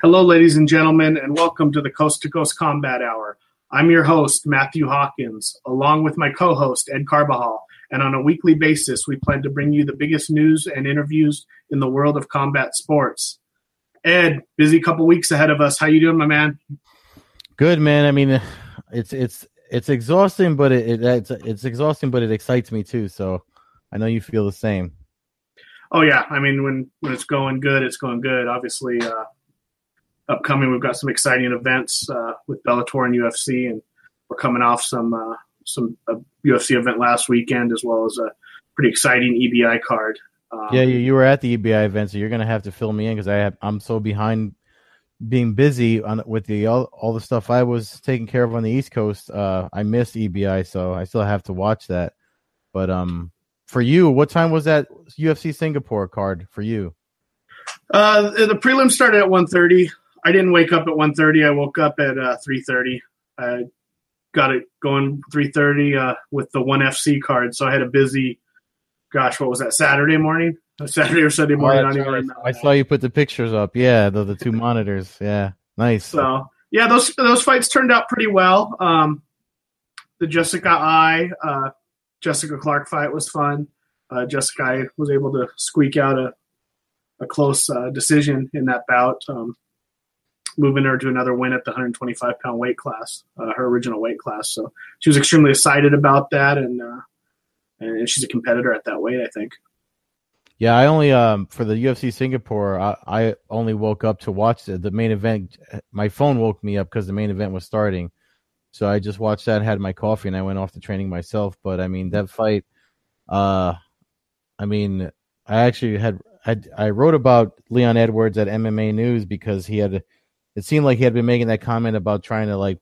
Hello, ladies and gentlemen, and welcome to the Coast to Coast Combat Hour. I'm your host, Matthew Hawkins, along with my co host, Ed Carbajal. And on a weekly basis, we plan to bring you the biggest news and interviews in the world of combat sports. Ed, busy couple weeks ahead of us. How you doing, my man? Good, man. I mean, it's it's it's exhausting, but it, it it's it's exhausting, but it excites me too. So I know you feel the same. Oh yeah, I mean when when it's going good, it's going good. Obviously, uh, upcoming. We've got some exciting events uh, with Bellator and UFC, and we're coming off some uh, some UFC event last weekend as well as a pretty exciting EBI card. Um, yeah, you, you were at the EBI event, so you're gonna have to fill me in because I have I'm so behind being busy on with the all, all the stuff I was taking care of on the East Coast. Uh, I missed EBI, so I still have to watch that. But um, for you, what time was that UFC Singapore card for you? Uh, the prelim started at 1.30. I didn't wake up at 1.30. I woke up at uh, 3.30. I got it going 3.30 uh, with the one FC card. So I had a busy, gosh, what was that, Saturday morning? Saturday or Sunday morning. Oh, right. I saw you put the pictures up. Yeah, the, the two monitors. Yeah, nice. So, yeah, those those fights turned out pretty well. Um, the Jessica Eye, uh, Jessica Clark fight was fun. Uh, Jessica Eye was able to squeak out a, a close uh, decision in that bout. Um, moving her to another win at the 125 pound weight class, uh, her original weight class. So she was extremely excited about that, and uh, and she's a competitor at that weight, I think. Yeah, I only um for the UFC Singapore, I, I only woke up to watch the, the main event. My phone woke me up because the main event was starting, so I just watched that, had my coffee, and I went off to training myself. But I mean, that fight, uh, I mean, I actually had I I wrote about Leon Edwards at MMA News because he had it seemed like he had been making that comment about trying to like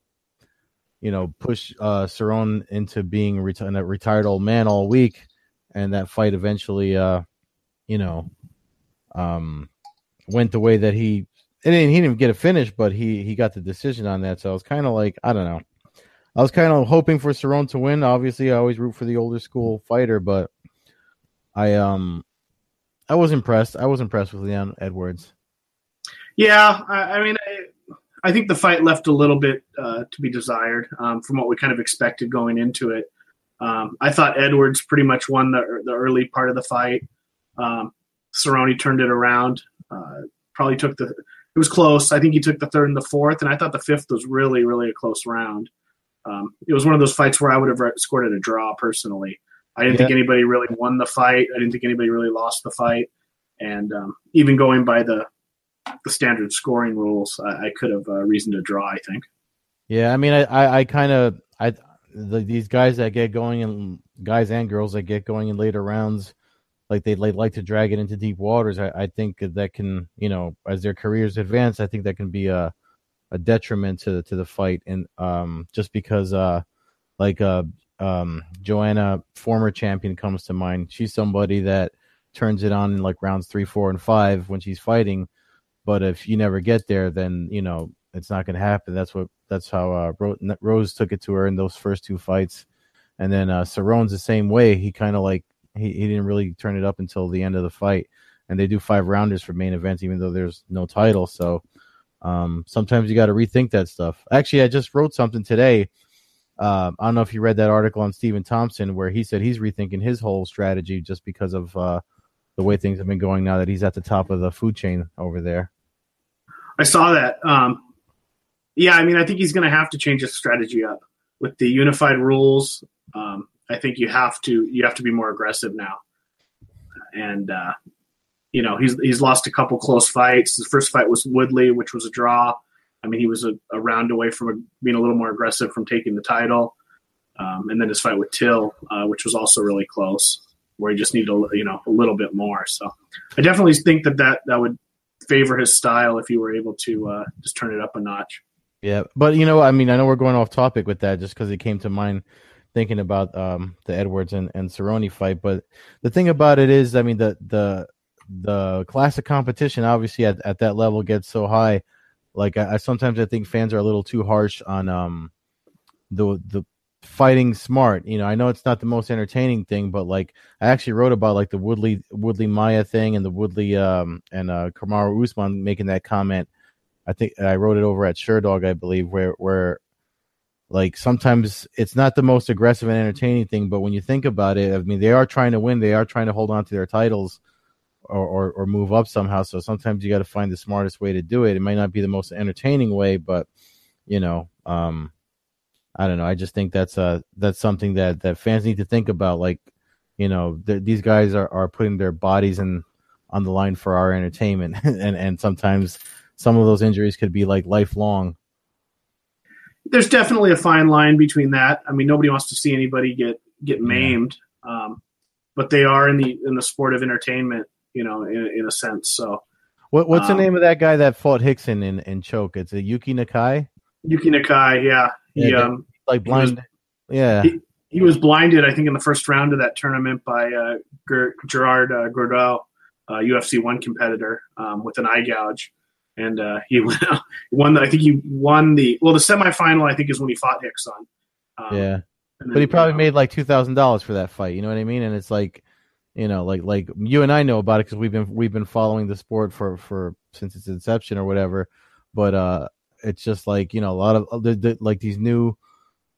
you know push uh Cerrone into being reti- a retired old man all week and that fight eventually uh you know um went the way that he and he didn't even get a finish but he he got the decision on that. So I was kind of like I don't know. I was kind of hoping for Cerrone to win. Obviously I always root for the older school fighter but I um I was impressed. I was impressed with Leon Edwards. Yeah, I, I mean, I, I, think the fight left a little bit uh, to be desired um, from what we kind of expected going into it. Um, I thought Edwards pretty much won the the early part of the fight. Um, Cerrone turned it around. Uh, probably took the. It was close. I think he took the third and the fourth, and I thought the fifth was really, really a close round. Um, it was one of those fights where I would have scored it a draw personally. I didn't yeah. think anybody really won the fight. I didn't think anybody really lost the fight. And um, even going by the the standard scoring rules, I, I could have uh, reason to draw. I think. Yeah, I mean, I, I, I kind of, I, the, these guys that get going and guys and girls that get going in later rounds, like they like, to drag it into deep waters. I, I think that can, you know, as their careers advance, I think that can be a, a detriment to to the fight, and um, just because, uh, like, uh, um, Joanna, former champion, comes to mind. She's somebody that turns it on in like rounds three, four, and five when she's fighting but if you never get there, then you know it's not going to happen. That's what that's how uh, Rose took it to her in those first two fights, and then uh, Cerrone's the same way. He kind of like he, he didn't really turn it up until the end of the fight, and they do five rounders for main events, even though there's no title. So um, sometimes you got to rethink that stuff. Actually, I just wrote something today. Uh, I don't know if you read that article on Stephen Thompson where he said he's rethinking his whole strategy just because of uh, the way things have been going now that he's at the top of the food chain over there. I saw that. Um, yeah, I mean, I think he's going to have to change his strategy up with the unified rules. Um, I think you have to you have to be more aggressive now, and uh, you know he's he's lost a couple close fights. His first fight was Woodley, which was a draw. I mean, he was a, a round away from a, being a little more aggressive from taking the title. Um, and then his fight with Till, uh, which was also really close, where he just needed a, you know a little bit more. So I definitely think that that that would favor his style if you were able to uh, just turn it up a notch. Yeah, but you know, I mean, I know we're going off topic with that just because it came to mind thinking about um, the Edwards and, and Cerrone fight. But the thing about it is, I mean, the the the classic competition obviously at, at that level gets so high. Like I, I sometimes I think fans are a little too harsh on um the the fighting smart. You know, I know it's not the most entertaining thing, but like I actually wrote about like the Woodley Woodley Maia thing and the Woodley um and uh Kamaru Usman making that comment. I think I wrote it over at Sherdog, I believe, where where like sometimes it's not the most aggressive and entertaining thing, but when you think about it, I mean they are trying to win, they are trying to hold on to their titles or or, or move up somehow. So sometimes you got to find the smartest way to do it. It might not be the most entertaining way, but you know, um I don't know. I just think that's uh that's something that that fans need to think about. Like, you know, th- these guys are are putting their bodies in on the line for our entertainment, and and sometimes some of those injuries could be like lifelong. There's definitely a fine line between that. I mean, nobody wants to see anybody get get maimed, um, but they are in the in the sport of entertainment, you know, in, in a sense. So, what what's um, the name of that guy that fought Rickson in in choke? It's a Yuki Nakai. Yuki Nakai, yeah, he Yeah, um like blind. yeah, he, he was blinded, I think, in the first round of that tournament by uh, Ger- Gerard uh, Gordeau, uh, UFC one competitor, um, with an eye gouge, and uh, he won. the, I think he won the well, the semifinal. I think is when he fought Rickson. Um, yeah. and But he then, probably uh, made like two thousand dollars for that fight. You know what I mean? And it's like, you know, like like you and I know about it because we've been we've been following the sport for for since its inception or whatever. But uh, it's just like you know a lot of the, the, like these new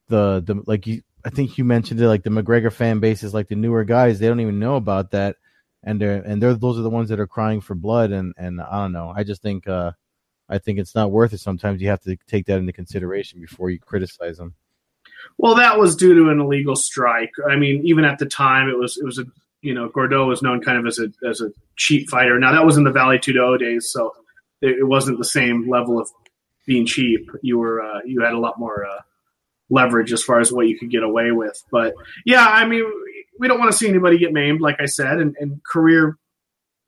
the the like you I think you mentioned it like the McGregor fan base is like the newer guys. They don't even know about that, and they're and they're those are the ones that are crying for blood. And and I don't know. I just think uh, I think it's not worth it. Sometimes you have to take that into consideration before you criticize them. Well, that was due to an illegal strike. I mean, even at the time, it was it was a you know Gordeau was known kind of as a as a cheap fighter. Now that was in the Vale Tudo days, so it, it wasn't the same level of being cheap. You were uh, you had a lot more uh, leverage as far as what you could get away with. But yeah, I mean, we don't want to see anybody get maimed, like I said, and, and career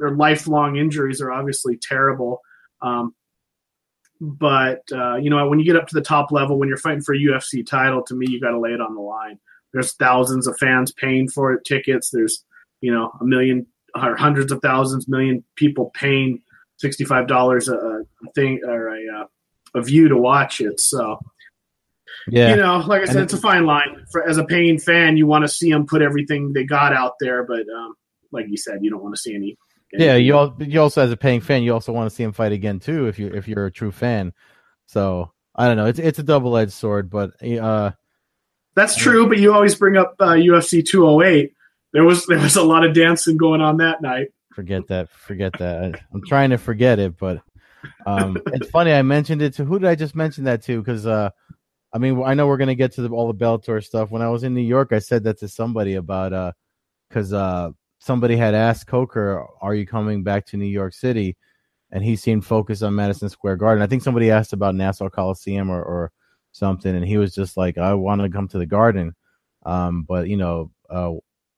or lifelong injuries are obviously terrible. Um, but uh, you know, when you get up to the top level, when you're fighting for a UFC title, to me, you got to lay it on the line. There's thousands of fans paying for it, tickets. There's you know a million or hundreds of thousands, million people paying sixty five dollars a a thing or a uh, a view to watch it. So Yeah, you know, like I said, And it's a fine line. For, as a paying fan, you want to see them put everything they got out there, but um, like you said, you don't want to see any. Yeah, you all, you also as a paying fan, you also want to see him fight again too. If you if you're a true fan, so I don't know. It's it's a double edged sword, but uh, That's true, but you always bring up uh, UFC 208. There was there was a lot of dancing going on that night. forget that. Forget that. I, I'm trying to forget it, but um, it's funny. I mentioned it to who did I just mention that to? Because uh, I mean, I know we're gonna get to the, all the Bellator stuff. When I was in New York, I said that to somebody about uh, because uh, somebody had asked Coker, "Are you coming back to New York City?" And he seemed focused on Madison Square Garden. I think somebody asked about Nassau Coliseum or, or something, and he was just like, "I want to come to the Garden." Um, but you know, uh,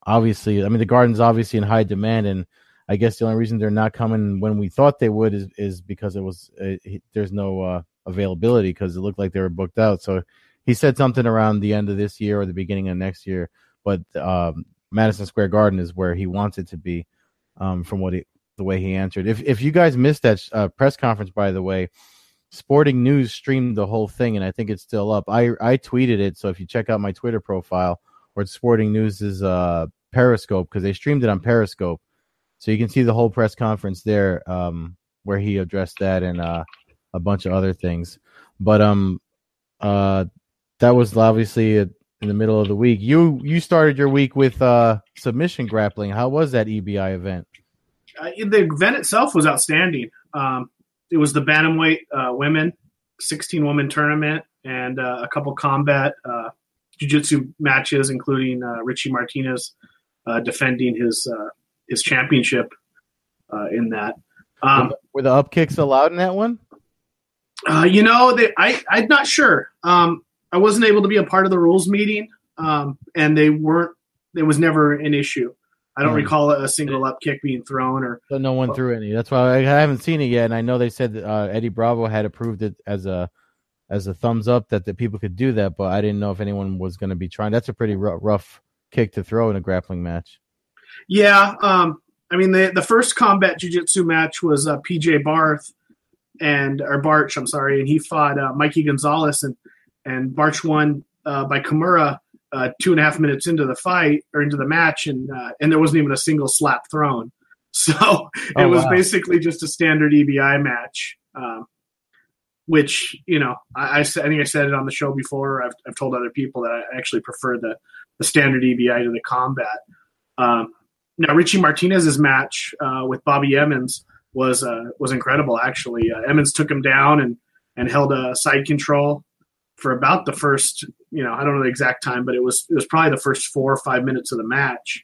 obviously, I mean, the Garden's obviously in high demand, and I guess the only reason they're not coming when we thought they would is is because it was uh, there's no uh, availability because it looked like they were booked out. So he said something around the end of this year or the beginning of next year, but um, Madison Square Garden is where he wants it to be. Um, from what he, the way he answered. If if you guys missed that uh, press conference, by the way, Sporting News streamed the whole thing, and I think it's still up. I I tweeted it, so if you check out my Twitter profile or Sporting News' uh, Periscope because they streamed it on Periscope, so you can see the whole press conference there, um, where he addressed that and uh, a bunch of other things. But um, uh, that was obviously in the middle of the week. You you started your week with uh submission grappling. How was that EBI event? Uh, the event itself was outstanding. Um, it was the bantamweight uh, women 16 woman tournament and uh, a couple combat uh, jiu-jitsu matches, including uh, Richie Martinez uh, defending his uh, his championship uh, in that. Um, Were the up kicks allowed in that one? Uh, you know, they, I I'm not sure. Um, I wasn't able to be a part of the rules meeting, um, and they weren't. There was never an issue. I don't Hmm. recall a single up kick being thrown or. So no one threw any. That's why I haven't seen it yet. And I know they said that, uh, Eddie Bravo had approved it as a as a thumbs up that the people could do that, but I didn't know if anyone was going to be trying. That's a pretty rough, rough kick to throw in a grappling match. Yeah, um, I mean the the first combat jiu-jitsu match was uh, PJ Barth and or Barch, I'm sorry, and he fought uh, Mikey Gonzalez and and Barch won uh, by Kimura uh, two and a half minutes into the fight or into the match, and uh, and there wasn't even a single slap thrown. So it Oh, was wow. basically just a standard EBI match, um, which you know I, I, I think I said it on the show before. I've, I've told other people that I actually prefer the the standard EBI to the combat. Um, now Richie Martinez's match uh, with Bobby Emmons was uh, was incredible. Actually, uh, Emmons took him down and and held a side control for about the first, you know, I don't know the exact time, but it was it was probably the first four or five minutes of the match.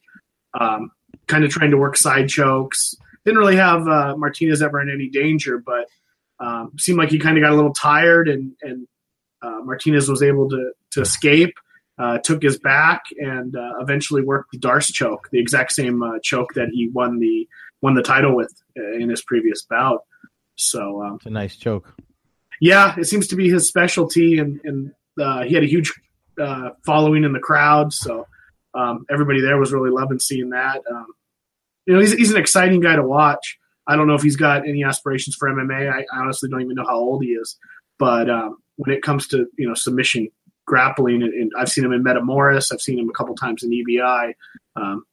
Um, kind of trying to work side chokes. Didn't really have uh, Martinez ever in any danger, but um, seemed like he kind of got a little tired, and and uh, Martinez was able to to escape. Uh, took his back and uh, eventually worked the Darce choke, the exact same uh, choke that he won the won the title with uh, in his previous bout. So um, It's a nice choke. yeah, it seems to be his specialty, and and uh, he had a huge uh, following in the crowd. So um, everybody there was really loving seeing that. Um, you know, he's he's an exciting guy to watch. I don't know if he's got any aspirations for MMA. I, I honestly don't even know how old he is. But um, when it comes to you know submission grappling, and, and I've seen him in Metamoris, I've seen him a couple times in EBI. Um,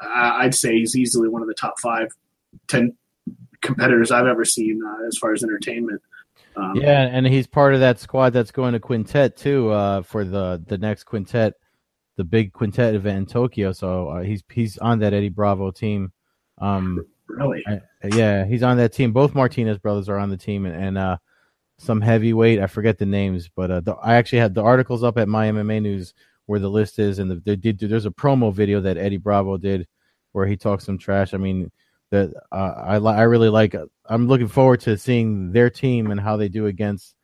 I, I'd say he's easily one of the top five, ten competitors I've ever seen uh, as far as entertainment. Um, Yeah, and he's part of that squad that's going to Quintet too uh, for the the next Quintet, the big Quintet event in Tokyo. So uh, he's he's on that Eddie Bravo team. Um, Really? I- yeah, he's on that team. Both Martinez brothers are on the team, and, and uh, some heavyweight. I forget the names, but uh, the, I actually had the articles up at my MMA News where the list is, and the, they did. There's a promo video that Eddie Bravo did where he talks some trash. I mean, that uh, I I really like. I'm looking forward to seeing their team and how they do against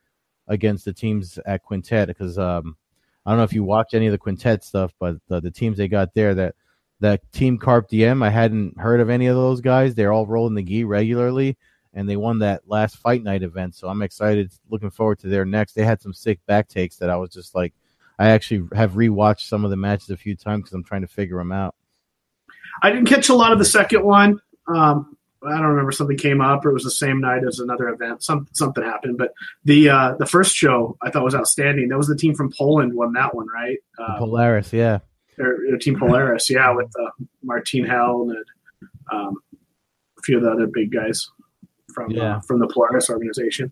against the teams at Quintet because um, I don't know if you watch any of the Quintet stuff, but the, the teams they got there that that team Carpe Diem, I hadn't heard of any of those guys. They're all rolling the gi regularly, and they won that last fight night event. So I'm excited, looking forward to their next. They had some sick back takes that I was just like, I actually have rewatched some of the matches a few times because I'm trying to figure them out. I didn't catch a lot of the second one. Um, I don't remember something came up, or it was the same night as another event. Some something happened, but the uh, the first show I thought was outstanding. That was the team from Poland won that one, right? Uh, Polaris, yeah, or, or Team Polaris, yeah, with uh, Marcin Held and um, a few of the other big guys from Yeah. uh, from the Polaris organization.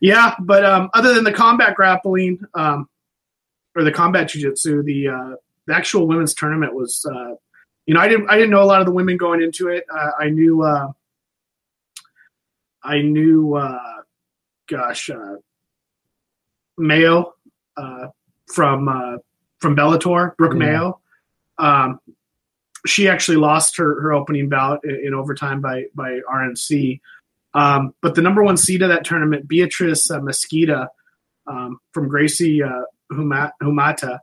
Yeah, but um, other than the combat grappling um, or the combat jiu-jitsu, the uh, the actual women's tournament was, uh, you know, I didn't I didn't know a lot of the women going into it. Uh, I knew uh, I knew, uh, gosh, uh, Mayo uh, from uh, from Bellator, Brooke Yeah. Mayo. Um, she actually lost her, her opening bout in, in overtime by by RNC. Um, but the number one seed of that tournament, Beatrice uh, Mesquita um, from Gracie uh, Humaita,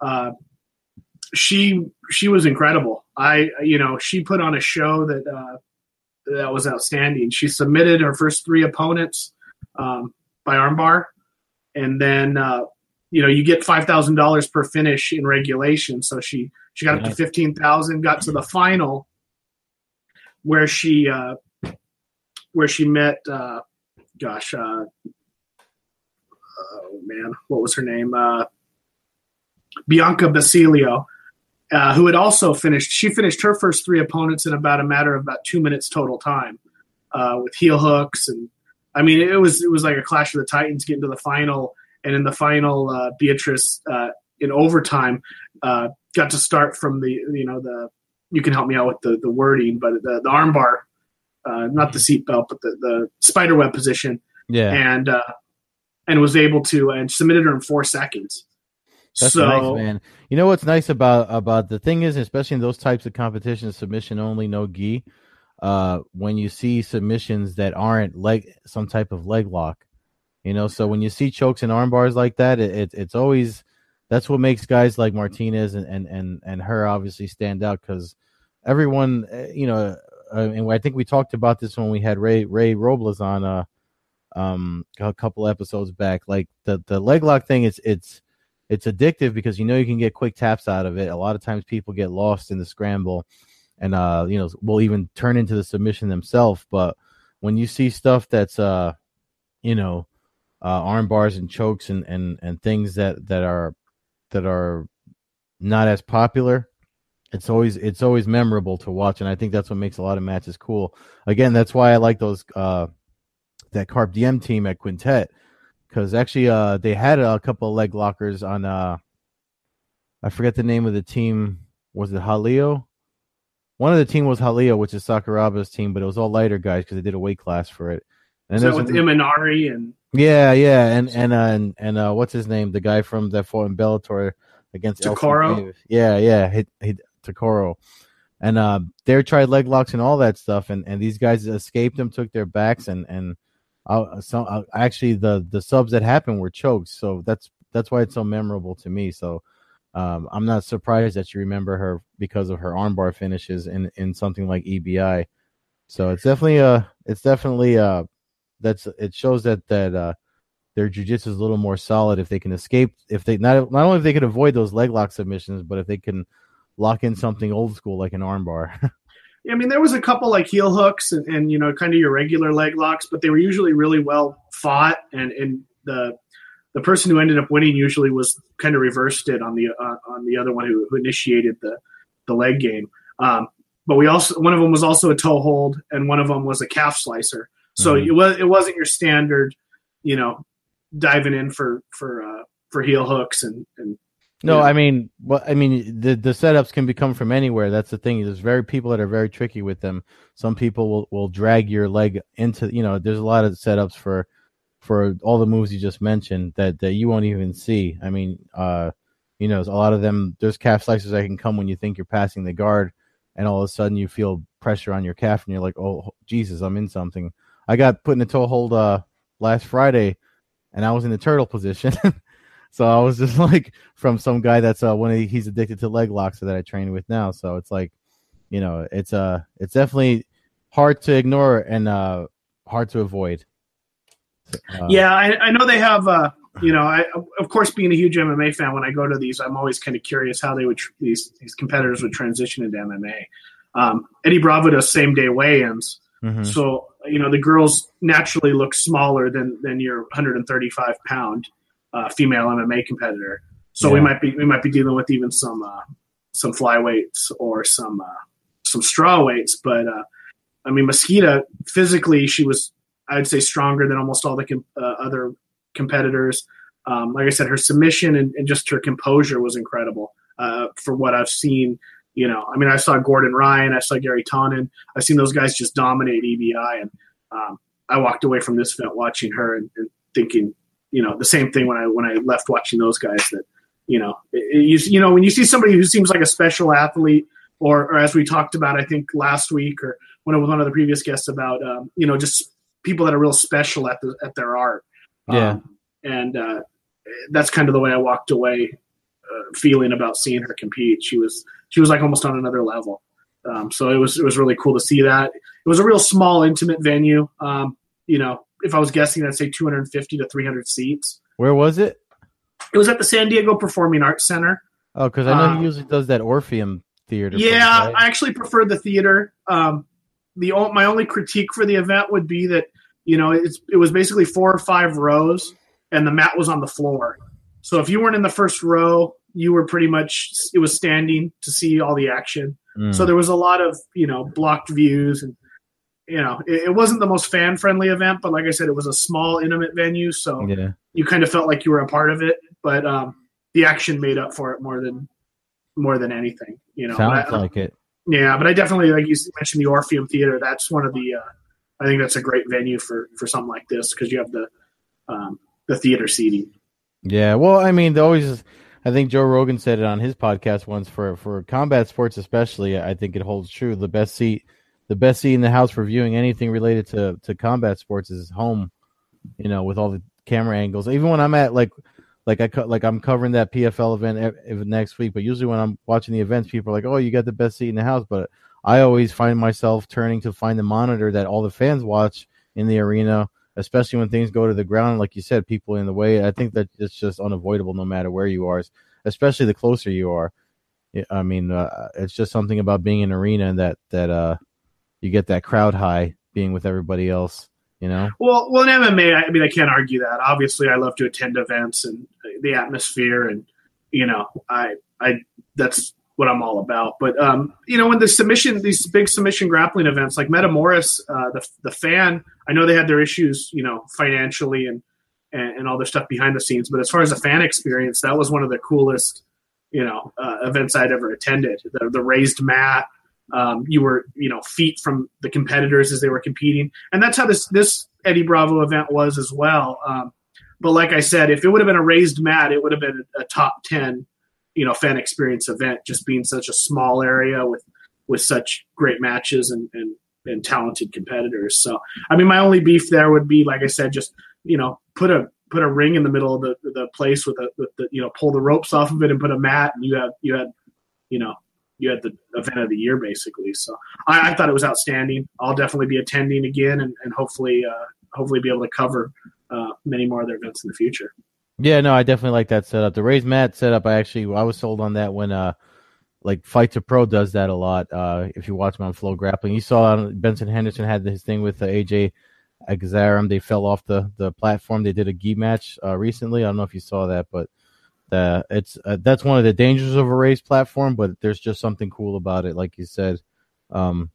uh, she she was incredible. I you know she put on a show that uh, that was outstanding. She submitted her first three opponents um, by armbar, and then uh, you know you get five thousand dollars per finish in regulation. So she she got up to fifteen thousand, got to the final where she uh, where she met uh, gosh uh, oh man what was her name uh, Bianca Basilio. Uh, who had also finished? She finished her first three opponents in about a matter of about two minutes total time, uh, with heel hooks and I mean it was it was like a clash of the titans getting to the final, and in the final, uh, Beatrice uh, in overtime uh, got to start from the you know the you can help me out with the the wording, but the the armbar, uh, not the seatbelt, but the the spider web position, yeah. and uh, and was able to and submitted her in four seconds. That's so nice, man. You know what's nice about about the thing is, especially in those types of competitions, submission only, no gi. Uh, when you see submissions that aren't leg some type of leg lock, you know. So when you see chokes and arm bars like that, it, it it's always that's what makes guys like Martinez and and and, and her obviously stand out because everyone, uh, you know, uh, and I think we talked about this when we had Ray Ray Robles on uh um a couple episodes back. Like the the leg lock thing, it's it's it's addictive because you know you can get quick taps out of it. A lot of times people get lost in the scramble and uh you know will even turn into the submission themselves. But when you see stuff that's uh you know uh arm bars and chokes and and and things that that are that are not as popular, it's always it's always memorable to watch, and I think that's what makes a lot of matches cool. Again, that's why I like those uh, that Carpe Diem team at Quintet because actually uh, they had a couple of leg lockers on uh, I forget the name of the team. Was it Halio? One of the team was Halio, which is Sakuraba's team, but it was all lighter guys because they did a weight class for it. And so with Imanari and yeah, yeah, and and uh, and and uh, what's his name? The guy from that fought in Bellator against Takoro. Yeah, yeah, he, he Takoro, and uh, they tried leg locks and all that stuff, and and these guys escaped them, took their backs, and and uh, so uh, actually the the subs that happened were chokes, so that's that's why it's so memorable to me. So um, I'm not surprised that you remember her because of her armbar finishes in in something like EBI. So it's definitely a it's definitely a that's it shows that that uh, their jujitsu is a little more solid if they can escape if they not not only if they can avoid those leg lock submissions, but if they can lock in something old school like an armbar. I mean, there was a couple like heel hooks and, and, you know kind of your regular leg locks, but they were usually really well fought, and and the the person who ended up winning usually was kind of reversed it on the uh, on the other one who, who initiated the the leg game. Um, but we also one of them was also a toe hold, and one of them was a calf slicer. So mm-hmm. it was it wasn't your standard, you know, diving in for for uh, for heel hooks and and. No, know. I mean, well, I mean, the the setups can become from anywhere. That's the thing. There's very people that are very tricky with them. Some people will, will drag your leg into, you know, there's a lot of setups for for all the moves you just mentioned that that you won't even see. I mean, uh, you know, a lot of them. There's calf slices that can come when you think you're passing the guard, and all of a sudden you feel pressure on your calf, and you're like, "Oh, Jesus, I'm in something." I got put in a toe hold uh, last Friday, and I was in the turtle position. so I was just like from some guy that's uh, one of the, he's addicted to leg locks that I train with now. So it's like, you know, it's uh it's definitely hard to ignore and uh hard to avoid. Uh, yeah, I, I, know they have. Uh, you know, I of course being a huge MMA fan, when I go to these, I'm always kind of curious how they would these these competitors would transition into MMA. Um, Eddie Bravo does same day weigh-ins, mm-hmm. so you know the girls naturally look smaller than than your 135 pound uh, female MMA competitor. So yeah. we might be we might be dealing with even some uh, some flyweights or some uh, some straw weights. But uh, I mean, Mesquita physically she was I'd say stronger than almost all the com- uh, other competitors. Um, like I said, her submission and, and, just her composure was incredible uh, for what I've seen you know, I mean, I saw Gordon Ryan, I saw Garry Tonon. I've seen those guys just dominate EBI, and um, I walked away from this event watching her and, and, thinking, you know, the same thing when I when I left watching those guys. That you know, you, you know, when you see somebody who seems like a special athlete, or, or as we talked about, I think last week, or when it was one of the previous guests about, um, you know, just people that are real special at the at their art. Yeah, um, and uh, that's kind of the way I walked away uh, feeling about seeing her compete. She was she was like almost on another level. Um, so it was it was really cool to see that. It was a real small, intimate venue. Um, you know, if I was guessing, I'd say 250 to 300 seats. Where was it? It was at the San Diego Performing Arts Center. Oh, because I know um, he usually does that Orpheum theater. Yeah, place, right? I actually prefer the theater. Um, the my only critique for the event would be that you know it's it was basically four or five rows, and the mat was on the floor. So if you weren't in the first row, you were pretty much it was standing to see all the action. Mm. So there was a lot of you know blocked views and you know it, it wasn't the most fan friendly event, but like I said, it was a small intimate venue, so yeah. you kind of felt like you were a part of it. But um, the action made up for it more than more than anything. You know, sounds I, like it. Yeah, but I definitely like you mentioned the Orpheum Theater. That's one of the. Uh, I think that's a great venue for for something like this because you have the um, the theater seating. Yeah, well, I mean, always I think Joe Rogan said it on his podcast once for for combat sports especially. I think it holds true. The best seat, the best seat in the house for viewing anything related to to combat sports is home. You know, with all the camera angles. Even when I'm at like like I like I'm covering that PFL event next week, but usually when I'm watching the events, people are like, "Oh, you got the best seat in the house." But I always find myself turning to find the monitor that all the fans watch in the arena especially when things go to the ground. Like you said, people in the way. I think that it's just unavoidable no matter where you are, especially the closer you are. I mean, uh, it's just something about being in arena that that uh, you get that crowd high being with everybody else. You know. Well, well, in MMA, I mean, I can't argue that. Obviously, I love to attend events and the atmosphere, and you know, I I that's what I'm all about. But um, you know, when the submission, these big submission grappling events like Metamoris, uh, the the fan, I know they had their issues, you know, financially and, and, and all their stuff behind the scenes. But as far as the fan experience, that was one of the coolest, you know, uh, events I'd ever attended. The, the raised mat, um, you were you know feet from the competitors as they were competing, and that's how this this Eddie Bravo event was as well. Um, but like I said, if it would have been a raised mat, it would have been a, top ten you know fan experience event just being such a small area with with such great matches and and, and talented competitors so i mean my only beef there would be like i said just you know put a put a ring in the middle of the, the place with a with the you know pull the ropes off of it and put a mat and you had you had you know you had the event of the year basically so i, I thought it was outstanding i'll definitely be attending again and, and hopefully uh, hopefully be able to cover uh, many more other events in the future yeah, no, I definitely like that setup. The raised mat setup, I actually I was sold on that when uh like Fight to Pro does that a lot. Uh if you watch him on Flow Grappling, you saw Benson Henderson had his thing with the AJ Agazarm. They fell off the the platform. They did a gi match uh, recently. I don't know if you saw that, but it's uh, that's one of the dangers of a raised platform. But there's just something cool about it, like you said, um,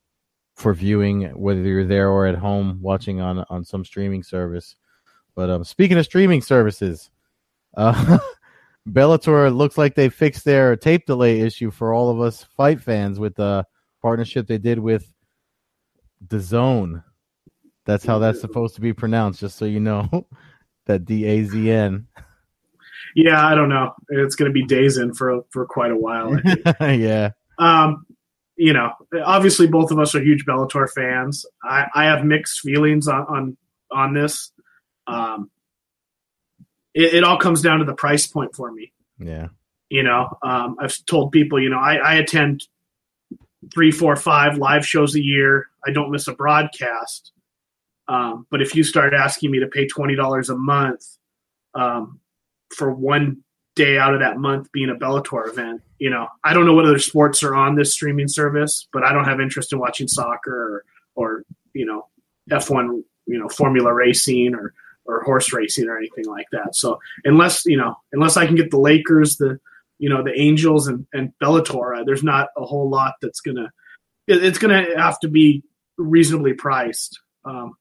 for viewing whether you're there or at home watching on on some streaming service. But um, speaking of streaming services, uh, Bellator looks like they fixed their tape delay issue for all of us fight fans with the partnership they did with the Zone. That's how that's supposed to be pronounced, just so you know. that D A Z N. Yeah, I don't know. It's going to be days in for for quite a while. yeah. Um, you know, obviously both of us are huge Bellator fans. I, I have mixed feelings on on, on this. Um, it, it, all comes down to the price point for me. Yeah. You know, um, I've told people, you know, I, I attend three, four, five live shows a year. I don't miss a broadcast. Um, but if you start asking me to pay twenty dollars a month um, for one day out of that month being a Bellator event, you know, I don't know what other sports are on this streaming service, but I don't have interest in watching soccer or, or you know, F one, you know, Formula racing or or horse racing or anything like that. So unless you know, unless I can get the Lakers, the you know, the Angels and and Bellator, uh, there's not a whole lot that's gonna. It, it's gonna have to be reasonably priced. Um,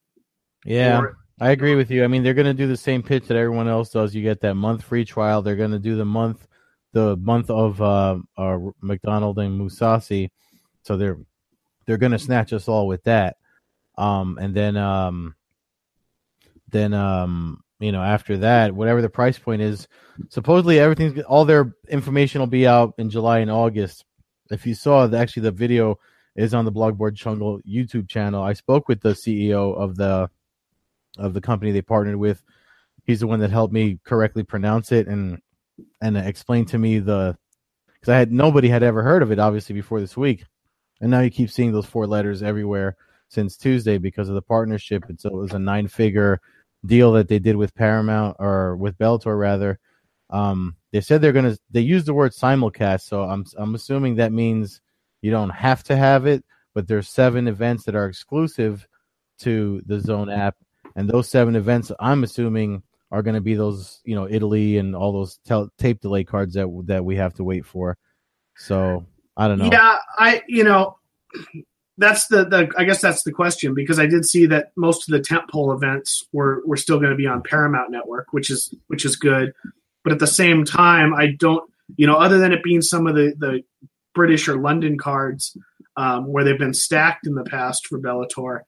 yeah. Or, I agree with you. I mean, they're going to do the same pitch that everyone else does. You get that month free trial. They're going to do the month, the month of uh, uh, MacDonald and Mousasi. So they're they're going to snatch us all with that. Um, and then um, then um, you know after that, whatever the price point is, supposedly everything's all their information will be out in July and August. If you saw, the, actually the video is on the Blogboard Jungle YouTube channel. I spoke with the CEO of the of the company they partnered with. He's the one that helped me correctly pronounce it and and explain to me the because I had nobody had ever heard of it obviously before this week, and now you keep seeing those four letters everywhere since Tuesday because of the partnership. And so it was a nine figure deal that they did with Paramount or with Bellator rather. Um, they said they're gonna they used the word simulcast, so I'm I'm assuming that means you don't have to have it, but there's seven events that are exclusive to the Zone app, and those seven events I'm assuming are going to be those you know Italy and all those tel- tape delay cards that that we have to wait for. So I don't know. Yeah, I you know that's the, the I guess that's the question because I did see that most of the tentpole events were were still going to be on Paramount Network, which is which is good. But at the same time, I don't you know other than it being some of the the British or London cards um, where they've been stacked in the past for Bellator.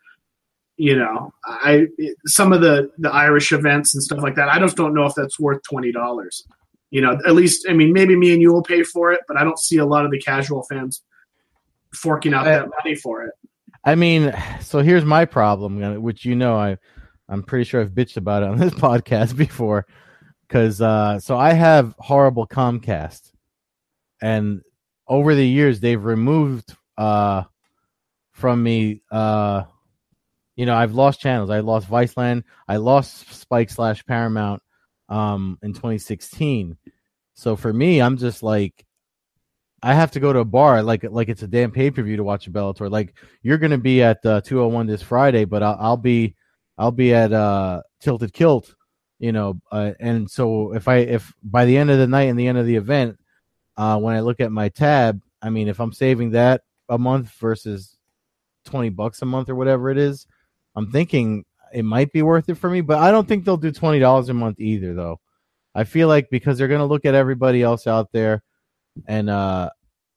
You know, I some of the the Irish events and stuff like that. I just don't know if that's worth twenty dollars. You know, at least I mean, maybe me and you will pay for it, but I don't see a lot of the casual fans forking out that money for it. I mean, so here's my problem, which you know I I'm pretty sure I've bitched about it on this podcast before. Cause uh so I have horrible Comcast. And over the years they've removed uh from me uh you know, I've lost channels. I lost Viceland, I lost Spike slash Paramount um in 2016. So for me, I'm just like I have to go to a bar like like it's a damn pay per view to watch a Bellator. Like you're to be at uh, 201 this Friday, but I'll, I'll be I'll be at uh, Tilted Kilt, you know. Uh, and so if I if by the end of the night and the end of the event, uh, when I look at my tab, I mean, if I'm saving that a month versus twenty bucks a month or whatever it is, I'm thinking it might be worth it for me. But I don't think they'll do twenty dollars a month either, though. I feel like because they're gonna look at everybody else out there, and uh,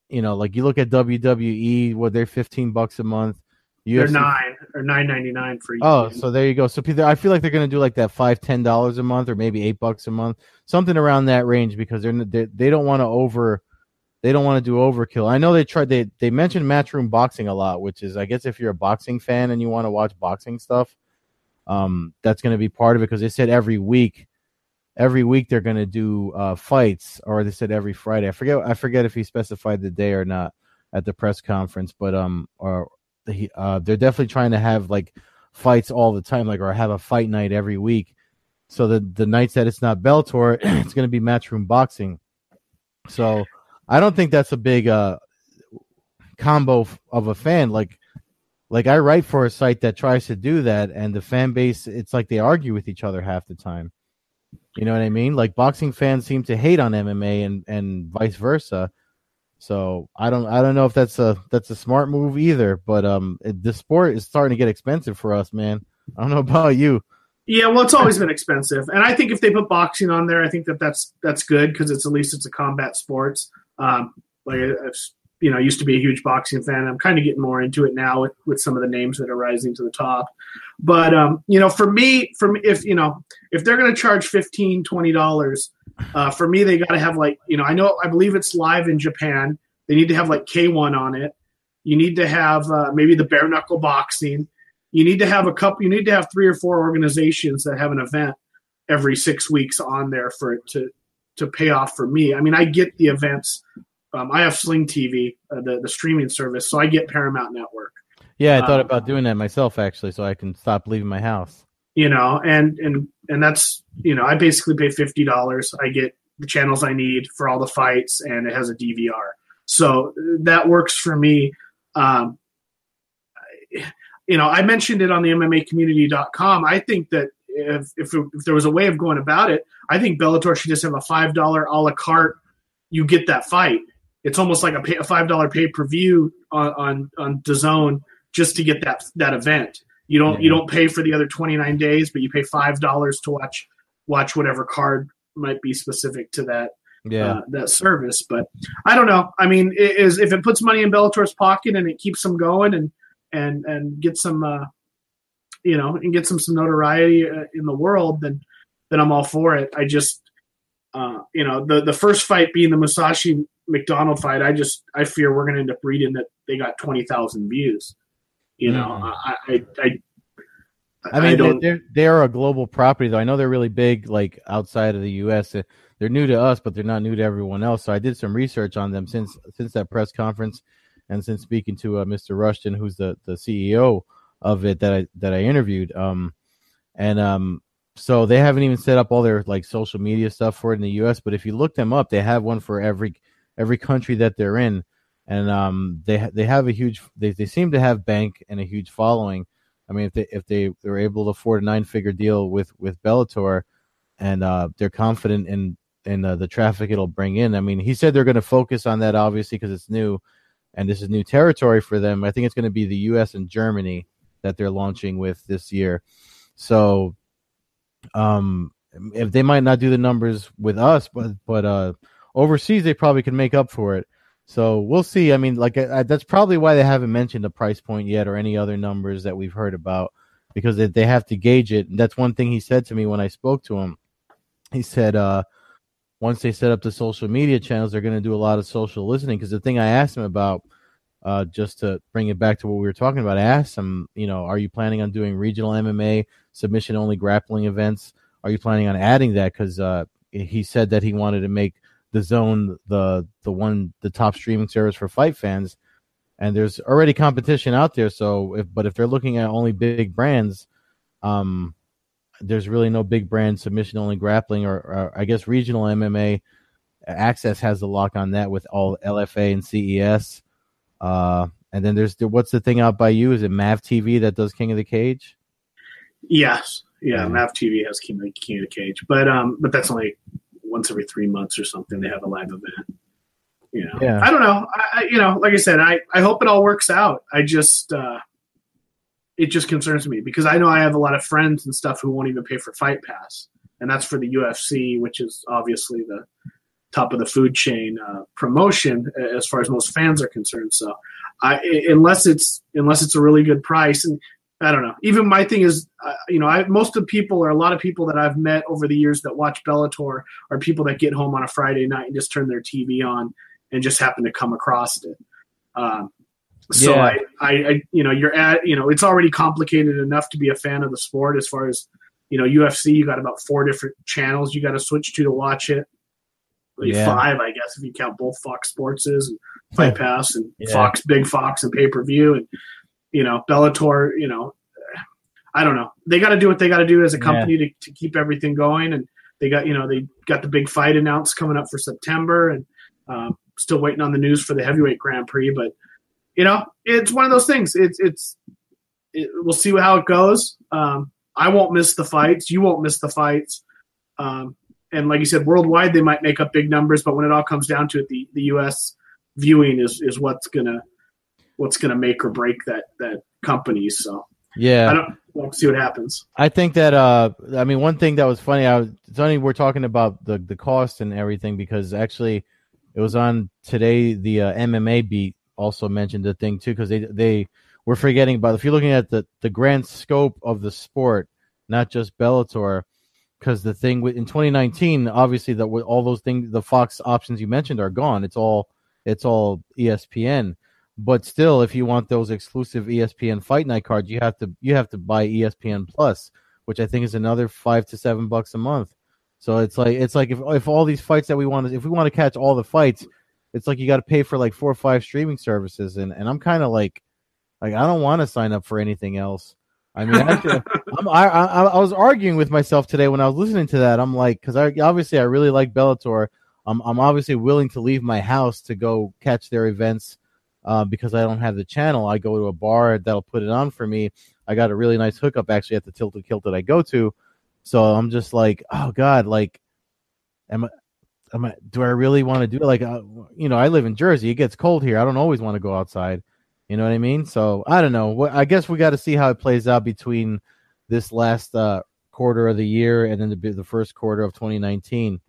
you know, like you look at WWE, what they're fifteen bucks a month. They're nine or nine ninety nine for each. Oh, so there you go. So Peter, I feel like they're going to do like that five ten dollars a month or maybe eight bucks a month, something around that range because they're, they they don't want to over they don't want to do overkill. I know they tried they they mentioned matchroom boxing a lot, which is I guess if you're a boxing fan and you want to watch boxing stuff, um, that's going to be part of it because they said every week, every week they're going to do uh, fights, or they said every Friday. I forget I forget if he specified the day or not at the press conference, but um, or he, uh, they're definitely trying to have like fights all the time, like or have a fight night every week. So the the nights that it's not Bellator, it's going to be matchroom boxing. So I don't think that's a big uh, combo of a fan. Like like I write for a site that tries to do that, and the fan base, it's like they argue with each other half the time. You know what I mean? Like boxing fans seem to hate on MMA and and vice versa. So I don't I don't know if that's a that's a smart move either. But um, it, the sport is starting to get expensive for us, man. I don't know about you. Yeah, well, it's always been expensive, and I think if they put boxing on there, I think that that's that's good because it's at least it's a combat sports. Um, like I've, you know, I used to be a huge boxing fan. I'm kind of getting more into it now with, with some of the names that are rising to the top. But um, you know, for me, me, if you know, if they're going to charge 15 20 dollars uh, for me, they got to have like you know I know I believe it's live in Japan. They need to have like K1 on it. You need to have uh, maybe the bare knuckle boxing. You need to have a couple. You need to have three or four organizations that have an event every six weeks on there for it to to pay off for me. I mean, I get the events. Um, I have Sling TV, uh, the the streaming service, so I get Paramount Network. Yeah, I thought um, about doing that myself actually, so I can stop leaving my house you know, and and and that's you know, I basically pay fifty dollars. I get the channels I need for all the fights, and it has a DVR. So that works for me. Um, you know, I mentioned it on the MMAcommunity.com. I think that if, if, if there was a way of going about it, I think Bellator should just have a five dollar a la carte. You get that fight. It's almost like a, pay, a five dollar pay per view on on on DAZN just to get that that event. You don't yeah. you don't pay for the other 29 days, but you pay five dollars to watch watch whatever card might be specific to that yeah uh, that service. But I don't know. I mean, it is if it puts money in Bellator's pocket and it keeps them going and and and get some uh, you know and get some some notoriety uh, in the world, then then I'm all for it. I just uh, you know the the first fight being the Mousasi MacDonald fight, I just I fear we're going to end up reading that they got twenty thousand views. You know, mm. I, I, I, I mean, I they're they're a global property, though. I know they're really big, like outside of the U.S. They're new to us, but they're not new to everyone else. So I did some research on them since since that press conference, and since speaking to uh, Mr. Rushton, who's the the CEO of it that I that I interviewed. Um, and um, so they haven't even set up all their like social media stuff for it in the U.S. But if you look them up, they have one for every every country that they're in and um, they they have a huge they, they seem to have bank and a huge following. I mean, if they if they they're able to afford a nine figure deal with with Bellator, and uh, they're confident in in uh, the traffic it'll bring in. I mean, he said they're going to focus on that obviously because it's new, and this is new territory for them. I think it's going to be the U.S. and Germany that they're launching with this year. So, um, if they might not do the numbers with us, but but uh, overseas they probably can make up for it. So we'll see. I mean, like I, that's probably why they haven't mentioned the price point yet or any other numbers that we've heard about because they, they have to gauge it. And that's one thing he said to me when I spoke to him. He said, uh, once they set up the social media channels, they're going to do a lot of social listening. Because the thing I asked him about, uh, just to bring it back to what we were talking about, I asked him, you know, are you planning on doing regional MMA submission only grappling events? Are you planning on adding that? Because uh, he said that he wanted to make DAZN the the one the top streaming service for fight fans. And there's already competition out there. So if but if they're looking at only big brands um there's really no big brand submission only grappling or, or i guess regional mma access has the lock on that with all lfa and ces uh and then there's what's the thing out by you? Is it mav tv that does king of the cage yes yeah, yeah. mav tv has king cage but um but that's only once every three months or something they have a live event. you know, yeah. I don't know. I, you know, like I said, I, I hope it all works out. I just, uh, it just concerns me because I know I have a lot of friends and stuff who won't even pay for Fight Pass, and that's for the UFC, which is obviously the top of the food chain uh, promotion as far as most fans are concerned. So, I, unless it's unless it's a really good price, and I don't know. Even my thing is, uh, you know, I, most of the people or a lot of people that I've met over the years that watch Bellator are people that get home on a Friday night and just turn their TV on and just happen to come across it. Um, so yeah. I, I, I, you know, you're at, you know, it's already complicated enough to be a fan of the sport. As far as you know, UFC, you got about four different channels you got to switch to to watch it. Yeah. Five, I guess, if you count both Fox Sports and Fight Pass and yeah. Fox, Big Fox, and pay per view, and you know, Bellator. You know, I don't know. They got to do what they got to do as a company yeah. to, to keep everything going, and they got you know they got the big fight announced coming up for September, and um, still waiting on the news for the heavyweight Grand Prix, but you know, it's one of those things. It's it's it, we'll see how it goes. Um, I won't miss the fights. You won't miss the fights. Um, and like you said, worldwide they might make up big numbers, but when it all comes down to it, the, the U.S. viewing is is what's gonna what's gonna make or break that that company. So yeah, I don't. We'll see what happens. I think that uh, I mean, one thing that was funny. I was funny. We're talking about the the cost and everything because actually, it was on today. The uh, MMA beat also mentioned the thing too because they they were forgetting about if you're looking at the the grand scope of the sport, not just Bellator. Because the thing with in 2019, obviously that with all those things, the Fox options you mentioned are gone. It's all it's all ESPN. But still, if you want those exclusive ESPN Fight Night cards, you have to you have to buy ESPN Plus, which I think is another five to seven bucks a month. So it's like it's like if if all these fights that we want to if we want to catch all the fights, it's like you got to pay for like four or five streaming services, and and I'm kind of like, like I don't want to sign up for anything else. I mean, actually, I'm, I, I I was arguing with myself today when I was listening to that. I'm like, because I obviously I really like Bellator. I'm I'm obviously willing to leave my house to go catch their events uh, because I don't have the channel. I go to a bar that'll put it on for me. I got a really nice hookup actually at the Tilted Kilt that I go to. So I'm just like, oh god, like, am I? am I, do I really want to do it? Like, uh, you know, I live in Jersey. It gets cold here. I don't always want to go outside. You know what I mean? So I don't know. I guess we got to see how it plays out between this last uh, quarter of the year and then the, the first quarter of 2019.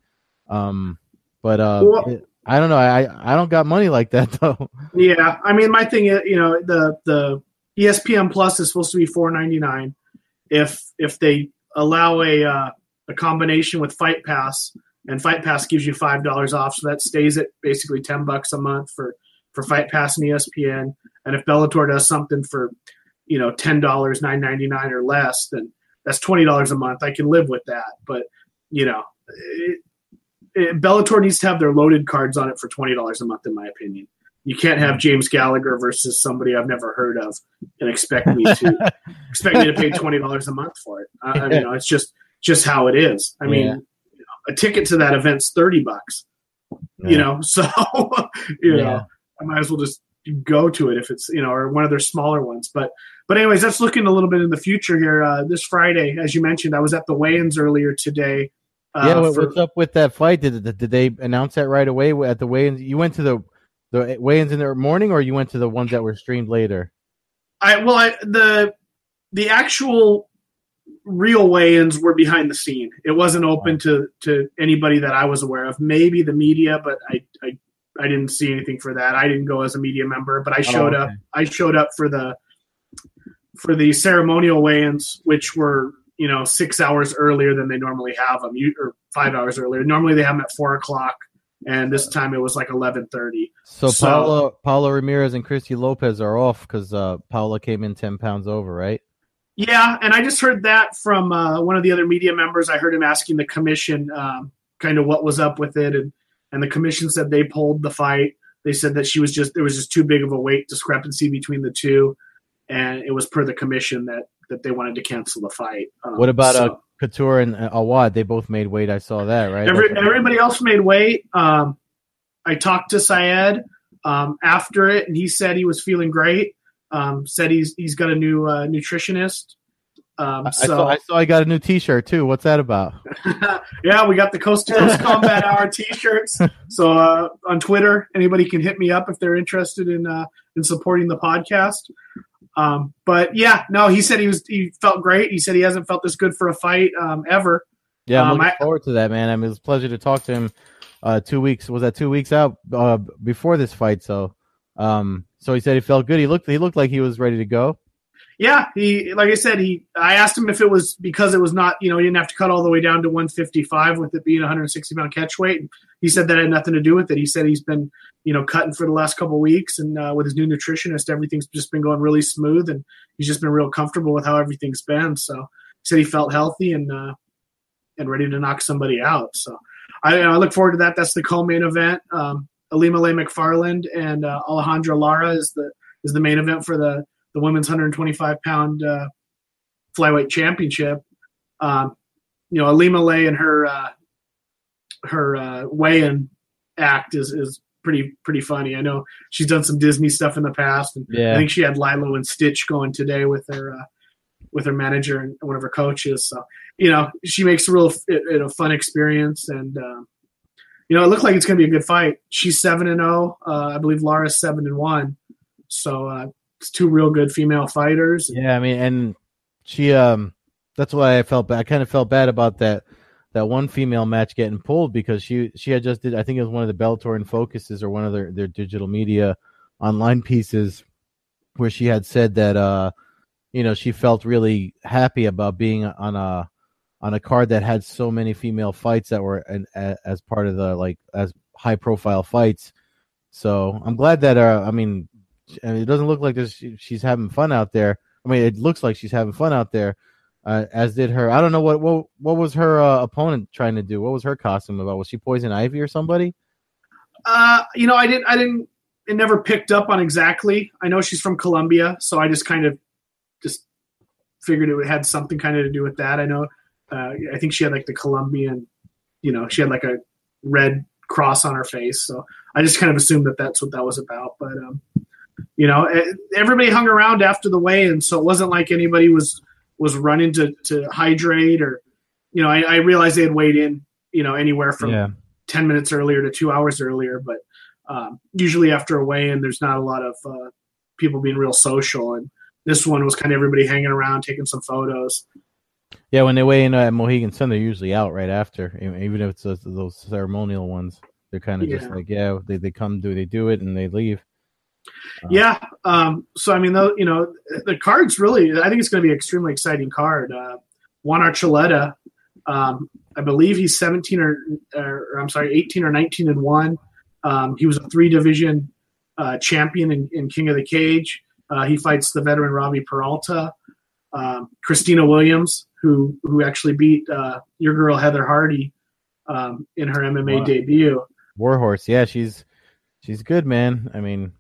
Um, but uh, well, it, I don't know. I I don't got money like that though. Yeah, I mean, my thing is, you know, the the ESPN Plus is supposed to be 4.99. If if they allow a uh, a combination with Fight Pass and Fight Pass gives you five dollars off, so that stays at basically ten bucks a month for for Fight Pass and ESPN. And if Bellator does something for you know ten dollars, nine ninety nine or less, then that's twenty dollars a month. I can live with that, but you know, it, Bellator needs to have their loaded cards on it for twenty dollars a month, in my opinion. You can't have James Gallagher versus somebody I've never heard of and expect me to expect me to pay twenty dollars a month for it. I, I mean, it's just just how it is. I mean, yeah a ticket to that event's 30 bucks yeah. you know so you yeah. know i might as well just go to it if it's you know or one of their smaller ones but but anyways that's looking a little bit in the future here uh, this friday as you mentioned i was at the weigh-ins earlier today yeah uh, what, for, what's up with that fight did, did they announce that right away at the weigh-ins you went to the the weigh-ins in the morning or you went to the ones that were streamed later i well I, the the actual real weigh-ins were behind the scene. It wasn't open to to anybody that I was aware of. Maybe the media, but I I, I didn't see anything for that. I didn't go as a media member, but I oh, showed oh, okay. up. I showed up for the for the ceremonial weigh-ins, which were you know six hours earlier than they normally have them, or five hours earlier. Normally they have them at four o'clock, and this time it was like eleven thirty. So, so Paula Paula Ramirez and Christy Lopez are off because uh, Paula came in ten pounds over, right? Yeah, and I just heard that from uh, one of the other media members. I heard him asking the commission um, kind of what was up with it, and and the commission said they pulled the fight. They said that she was just there was just too big of a weight discrepancy between the two, and it was per the commission that that they wanted to cancel the fight. Um, what about so, uh, Couture and uh, Awad? They both made weight. I saw that right. Every, everybody else made weight. Um, I talked to Syed um, after it, and he said he was feeling great. Um, said he's he's got a new uh, nutritionist Um, I, so saw, I saw I got a new T-shirt too. What's that about? yeah, we got the Coast to Coast Combat Hour T-shirts. So uh, on Twitter, anybody can hit me up if they're interested in uh, in supporting the podcast. Um, but yeah, no, he said he was he felt great. He said he hasn't felt this good for a fight um, ever. Yeah, I'm Um, looking I- forward to that, man. I mean, it was a pleasure to talk to him. Uh, two weeks was that two weeks out uh, before this fight, so um, so he said he felt good. He looked he looked like he was ready to go. Yeah, he like I said, he I asked him if it was because it was not you know he didn't have to cut all the way down to 155 with it being 160 pound catch weight. And he said that had nothing to do with it. He said he's been you know cutting for the last couple weeks and uh, with his new nutritionist, everything's just been going really smooth and he's just been real comfortable with how everything's been. So he said he felt healthy and uh, and ready to knock somebody out. So I, I look forward to that. That's the co-main event. Um, Ilima-Lei Macfarlane and uh, Alejandra Lara is the is the main event for the the women's 125 pound uh, flyweight championship. Um, you know, Ilima-Lei and her uh, her uh, weigh-in act is is pretty pretty funny. I know she's done some Disney stuff in the past, and Yeah. I think she had Lilo and Stitch going today with her uh, with her manager and one of her coaches. So you know, she makes a real it, it a fun experience, and uh, you know, it looked like it's going to be a good fight. She's seven and zero. Uh, I believe Lara's seven and one. So uh, two real good female fighters. Yeah, I mean, and she um, that's why I felt bad. I kind of felt bad about that that one female match getting pulled because she she had just did I think it was one of the Bellator and focuses or one of their their digital media online pieces where she had said that uh you know she felt really happy about being on a on a card that had so many female fights that were an, as part of the like as high profile fights so i'm glad that uh i mean I mean, it doesn't look like this, she- she's having fun out there i mean it looks like she's having fun out there uh, as did her i don't know what what, what was her uh, opponent trying to do what was her costume about was she poison ivy or somebody Uh, you know, I didn't, I didn't, it never picked up on exactly. I know she's from Colombia, so I just kind of just figured it had something kind of to do with that. I know, uh, I think she had like the Colombian, you know, she had like a red cross on her face, so I just kind of assumed that that's what that was about. But um, you know, eh, everybody hung around after the weigh-in, so it wasn't like anybody was was running to to hydrate or, you know, I, I realized they had weighed in, you know, anywhere from yeah 10 minutes earlier to two hours earlier. But um, usually after a weigh in, there's not a lot of uh, people being real social. And this one was kind of everybody hanging around, taking some photos. Yeah, when they weigh in at Mohegan Sun, they're usually out right after, even if it's those, those ceremonial ones. They're kind of just like, yeah, they, they come do they do it and they leave. Uh, Yeah. Um, so, I mean, though, you know, the card's really, I think it's going to be an extremely exciting card. Uh, Juan Archuleta, um, I believe he's 17 or, or, I'm sorry, 18 or 19 and one. Um, he was a three division uh, champion in, in King of the Cage. Uh, he fights the veteran Robbie Peralta, um, Kristina Williams, who who actually beat uh, your girl Heather Hardy um, in her MMA Wow. debut. Warhorse, yeah, she's she's good, man. I mean,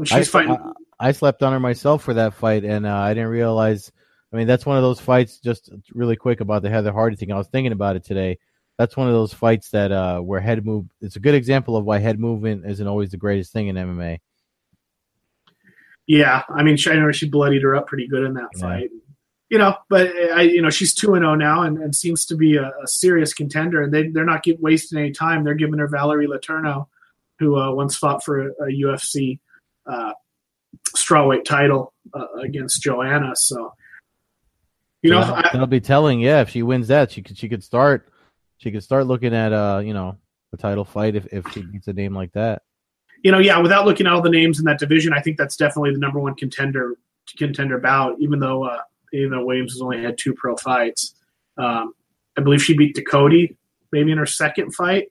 I, she's fighting, I, I slept on her myself for that fight, and uh, I didn't realize. I mean, that's one of those fights. Just really quick about the Heather Hardy thing. I was thinking about it today. That's one of those fights that uh, where head move. It's a good example of why head movement isn't always the greatest thing in MMA. Yeah, I mean, she, I know she bloodied her up pretty good in that Yeah. fight. You know, but I, you know, she's two and zero now, and, and seems to be a, a serious contender. And they they're not get, wasting any time. They're giving her Valérie Létourneau, who uh, once fought for a, a UFC uh, strawweight title uh, against Joanna. So, you know, that'll, I, that'll be telling. Yeah, if she wins that, she could she could start she could start looking at uh you know a title fight if if she beats a name like that. you know, yeah, without looking at all the names in that division, I think that's definitely the number one contender contender bout. Even though uh, even though Williams has only had two pro fights, um, I believe she beat Ducote maybe in her second fight.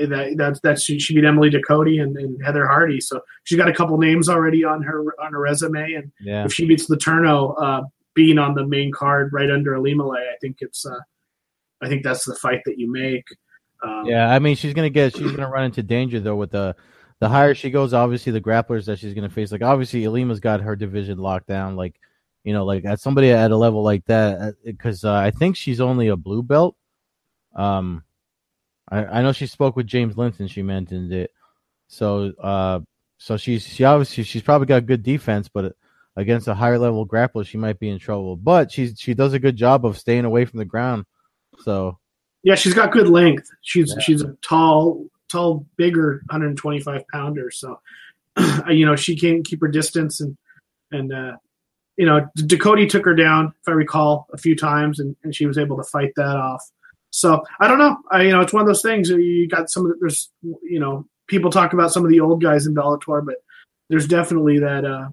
Uh, That that's that she, she beat Emily Ducote and, and Heather Hardy, so she's got a couple names already on her on her resume. And Yeah, if she beats Létourneau, uh, being on the main card right under Ilima-Lei, I think it's uh, I think that's the fight that you make. Um, yeah. I mean, she's gonna get she's gonna run into danger though with the the higher she goes. Obviously, the grapplers that she's gonna face. Like obviously, Ilima's got her division locked down. Like you know, like at somebody at a level like that, because uh, I think she's only a blue belt. Um, I, I know she spoke with James Linton. She mentioned it. So, uh, so she's she obviously she's probably got good defense, but against a higher level grappler, she might be in trouble. But she's she does a good job of staying away from the ground. So yeah, she's got good length. She's Yeah. she's a tall, tall, bigger, 125 pounder. So you know she can keep her distance and and uh, you know Ducote took her down if I recall a few times and, and she was able to fight that off. So I don't know. I you know it's one of those things. You got some of the, there's you know people talk about some of the old guys in Bellator, but there's definitely that uh,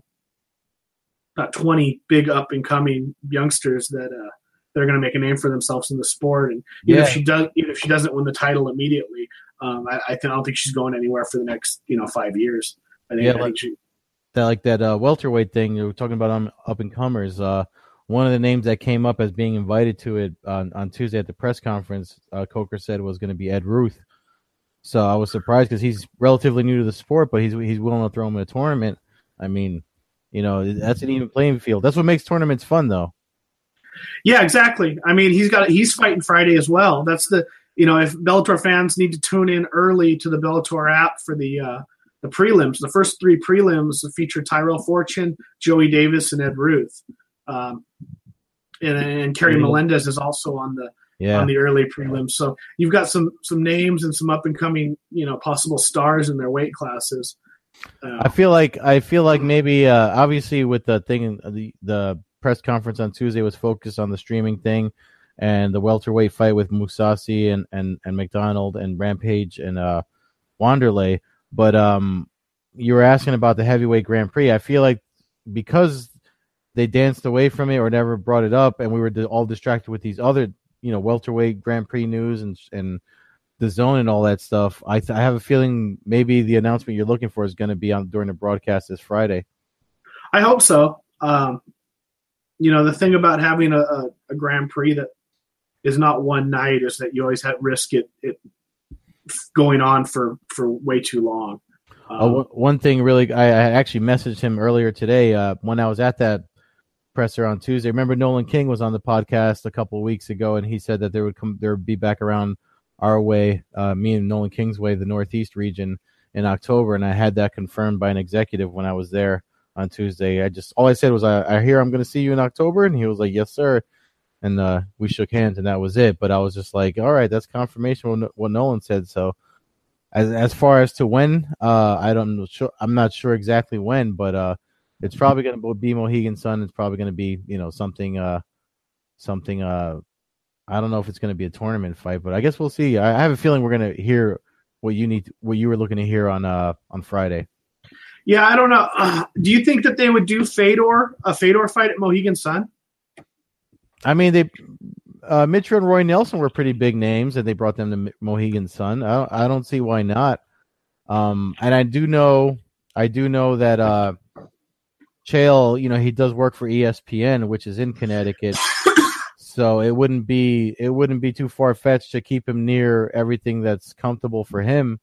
about 20 big up and coming youngsters that uh, they're going to make a name for themselves in the sport. And even Yeah. if she does, even if she doesn't win the title immediately, um, I, I, think, I don't think she's going anywhere for the next you know five years. I think, Yeah, I think like- she, that like that uh, welterweight thing you were talking about on up and comers. Uh, one of the names that came up as being invited to it on, on Tuesday at the press conference, uh, Coker said was going to be Ed Ruth. So I was surprised because he's relatively new to the sport, but he's he's willing to throw him in a tournament. I mean, you know, that's an even playing field. That's what makes tournaments fun, though. Yeah, exactly. I mean, he's got he's fighting Friday as well. That's the you know if Bellator fans need to tune in early to the Bellator app for the uh, the prelims. The first three prelims feature Tyrell Fortune, Joey Davis, and Ed Ruth. Um, and, and Kerry. Melendez is also on the Yeah, on the early prelims. So you've got some some names and some up and coming you know possible stars in their weight classes. Uh, I feel like I feel like maybe uh, obviously with the thing the the press conference on Tuesday was focused on the streaming thing and the welterweight fight with Mousasi and and and MacDonald and Rampage and uh Wanderlei. But um, you were asking about the heavyweight Grand Prix. I feel like because they danced away from it or never brought it up, and we were all distracted with these other you know welterweight Grand Prix news and and the zone and all that stuff. I th- I have a feeling maybe the announcement you're looking for is going to be on during the broadcast this Friday. I hope so. Um, you know, the thing about having a, a, a Grand Prix that is not one night is that you always have risk it, it going on for, for way too long. Um, Uh, one- one thing really, I, I actually messaged him earlier today uh, when I was at that presser on Tuesday. Remember, Nolan King was on the podcast a couple weeks ago, and he said that there would come, there would be back around our way, uh, me and Nolan King's way, the Northeast region in October, and I had that confirmed by an executive when I was there on Tuesday. I just all I said was, "I, I hear I'm going to see you in October," and he was like, "Yes, sir." And uh, we shook hands, and that was it. But I was just like, "All right, that's confirmation what, what Nolan said." So as as far as to when, uh, I don't know. Sure, I'm not sure exactly when, but uh, it's probably going to be Mohegan Sun. It's probably going to be you know something uh something uh I don't know if it's going to be a tournament fight, but I guess we'll see. I, I have a feeling we're going to hear what you need, what you were looking to hear on uh on Friday. yeah, I don't know. Uh, do you think that they would do Fedor, a Fedor fight at Mohegan Sun? I mean, they uh, Mitra and Roy Nelson were pretty big names, and they brought them to Mo- Mohegan Sun. I don't, I don't see why not. Um, and I do know, I do know that uh, Chael, you know, he does work for ESPN, which is in Connecticut. so it wouldn't be it wouldn't be too far fetched to keep him near everything that's comfortable for him.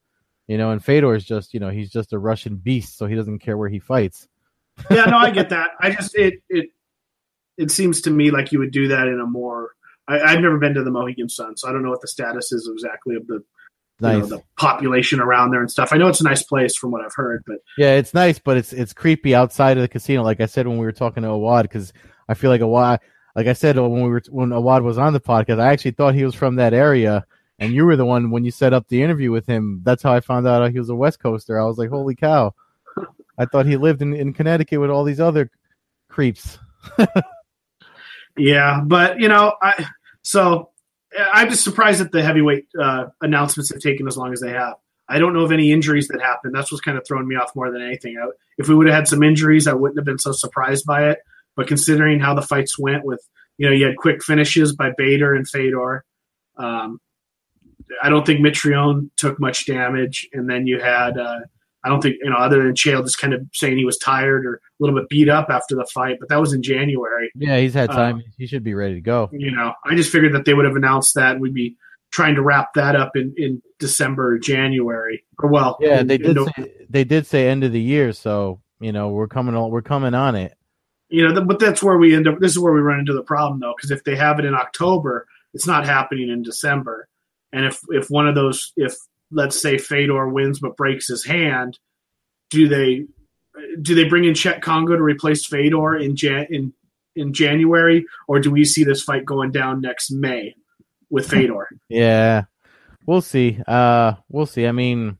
You know, and Fedor is just, you know, he's just a Russian beast, so he doesn't care where he fights. yeah, no, I get that. I just it it it seems to me like you would do that in a more. I, I've never been to the Mohegan Sun, so I don't know what the status is exactly of the you know, the population around there and stuff. I know it's a nice place from what I've heard, but Yeah, it's nice, but it's it's creepy outside of the casino. Like I said when we were talking to Awad, because I feel like Awad, like I said uh, when we were when Awad was on the podcast, I actually thought he was from that area, and you were the one when you set up the interview with him. That's how I found out he was a West Coaster. I was like, holy cow! I thought he lived in, in Connecticut with all these other creeps. yeah, but you know, I so I'm just surprised that the heavyweight uh, announcements have taken as long as they have. I don't know of any injuries that happened. That's what's kind of thrown me off more than anything. I, if we would have had some injuries, I wouldn't have been so surprised by it. But considering how the fights went, with you know, you had quick finishes by Bader and Fedor. Um, I don't think Mitrione took much damage, and then you had uh, I don't think you know other than Chael just kind of saying he was tired or a little bit beat up after the fight, but that was in January. Yeah, he's had Uh, time. he should be ready to go. You know, I just figured that they would have announced that and we'd be trying to wrap that up in, in December, or January, or well, Yeah, in- they did. Say, they did say end of the year, so you know we're coming on. We're coming on it. you know, but that's where we end up. This is where we run into the problem though, because if they have it in October, it's not happening in December. And if if one of those, if let's say Fedor wins but breaks his hand, do they do they bring in Cheick Kongo to replace Fedor in Jan in in January, or do we see this fight going down next May with Fedor? yeah, we'll see. Uh, we'll see. I mean,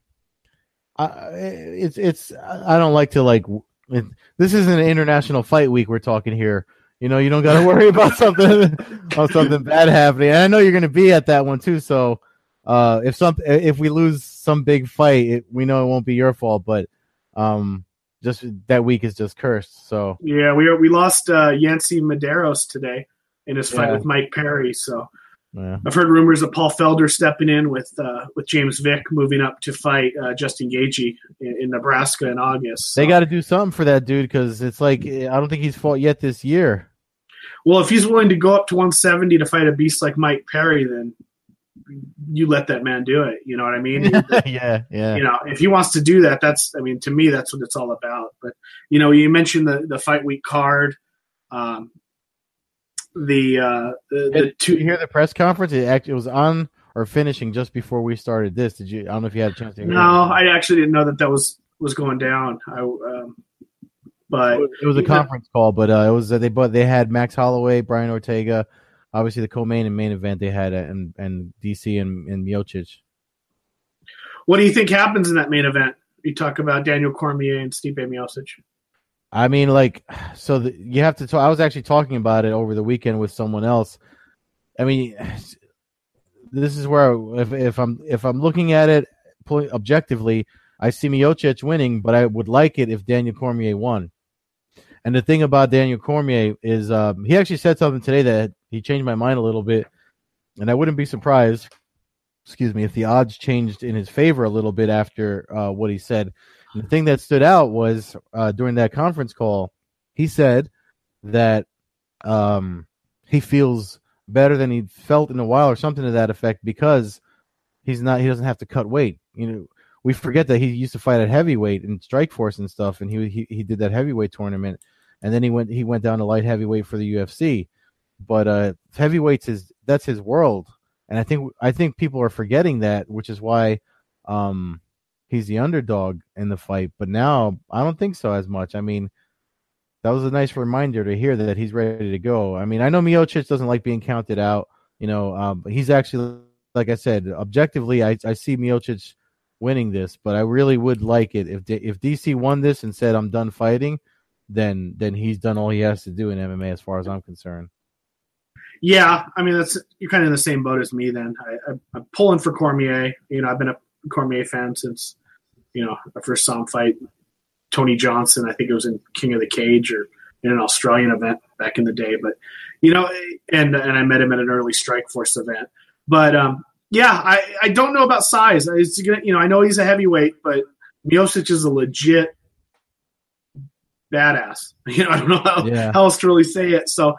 I, it's it's. I don't like to like. It, this isn't an international fight week. We're talking here. You know, you don't got to worry about something about something bad happening. And I know you're going to be at that one too. So, uh, if some if we lose some big fight, it, we know it won't be your fault. But, um, just that week is just cursed. So yeah, we we lost uh, Yancy Medeiros today in his fight yeah. with Mike Perry. So yeah. I've heard rumors of Paul Felder stepping in with uh, with James Vick moving up to fight uh, Justin Gaethje in, in, Nebraska in August. So. They got to do something for that dude because it's like I don't think he's fought yet this year. Well, if he's willing to go up to 170 to fight a beast like Mike Perry, then you let that man do it. You know what I mean? yeah, yeah. You know, if he wants to do that, that's I mean, to me, that's what it's all about. But you know, you mentioned the the fight week card. Um, the uh, the, the two. you hear the press conference? It actually it was on or finishing just before we started this. Did you? I don't know if you had a chance to. no, I actually didn't know that that was was going down. I um, but it was a conference call, but uh, it was uh, they but they had Max Holloway, Brian Ortega, obviously the co-main and main event they had, and and DC and, and Miocic. What do you think happens in that main event? You talk about Daniel Cormier and Stipe Miocic. I mean, like, so the, you have to. Talk, I was actually talking about it over the weekend with someone else. I mean, this is where if if I'm if I'm looking at it objectively, I see Miocic winning, but I would like it if Daniel Cormier won. And the thing about Daniel Cormier is um, he actually said something today that he changed my mind a little bit, and I wouldn't be surprised. Excuse me, if the odds changed in his favor a little bit after uh, what he said. And the thing that stood out was uh, during that conference call, he said that um, he feels better than he felt in a while, or something to that effect, because he's not he doesn't have to cut weight. You know, we forget that he used to fight at heavyweight in Strikeforce and stuff, and he he he did that heavyweight tournament, and then he went he went down to light heavyweight for the UFC. But uh, heavyweights is that's his world, and I think I think people are forgetting that, which is why um, he's the underdog in the fight. But now I don't think so as much. I mean, that was a nice reminder to hear that he's ready to go. I mean, I know Miocic doesn't like being counted out, you know, um, he's actually, like I said, objectively, I, I see Miocic winning this, but I really would like it if if DC won this and said I'm done fighting, then then he's done all he has to do in MMA as far as I'm concerned. Yeah, I mean that's you're kind of in the same boat as me. Then I, am pulling for Cormier. You know, I've been a Cormier fan since you know I first saw him fight Tony Johnson. I think it was in King of the Cage or in an Australian event back in the day. But you know, and and I met him at an early Strikeforce event. But um, yeah, I, I don't know about size. It's gonna, you know, I know he's a heavyweight, but Miocic is a legit badass. You know, I don't know how, yeah. how else to really say it. So,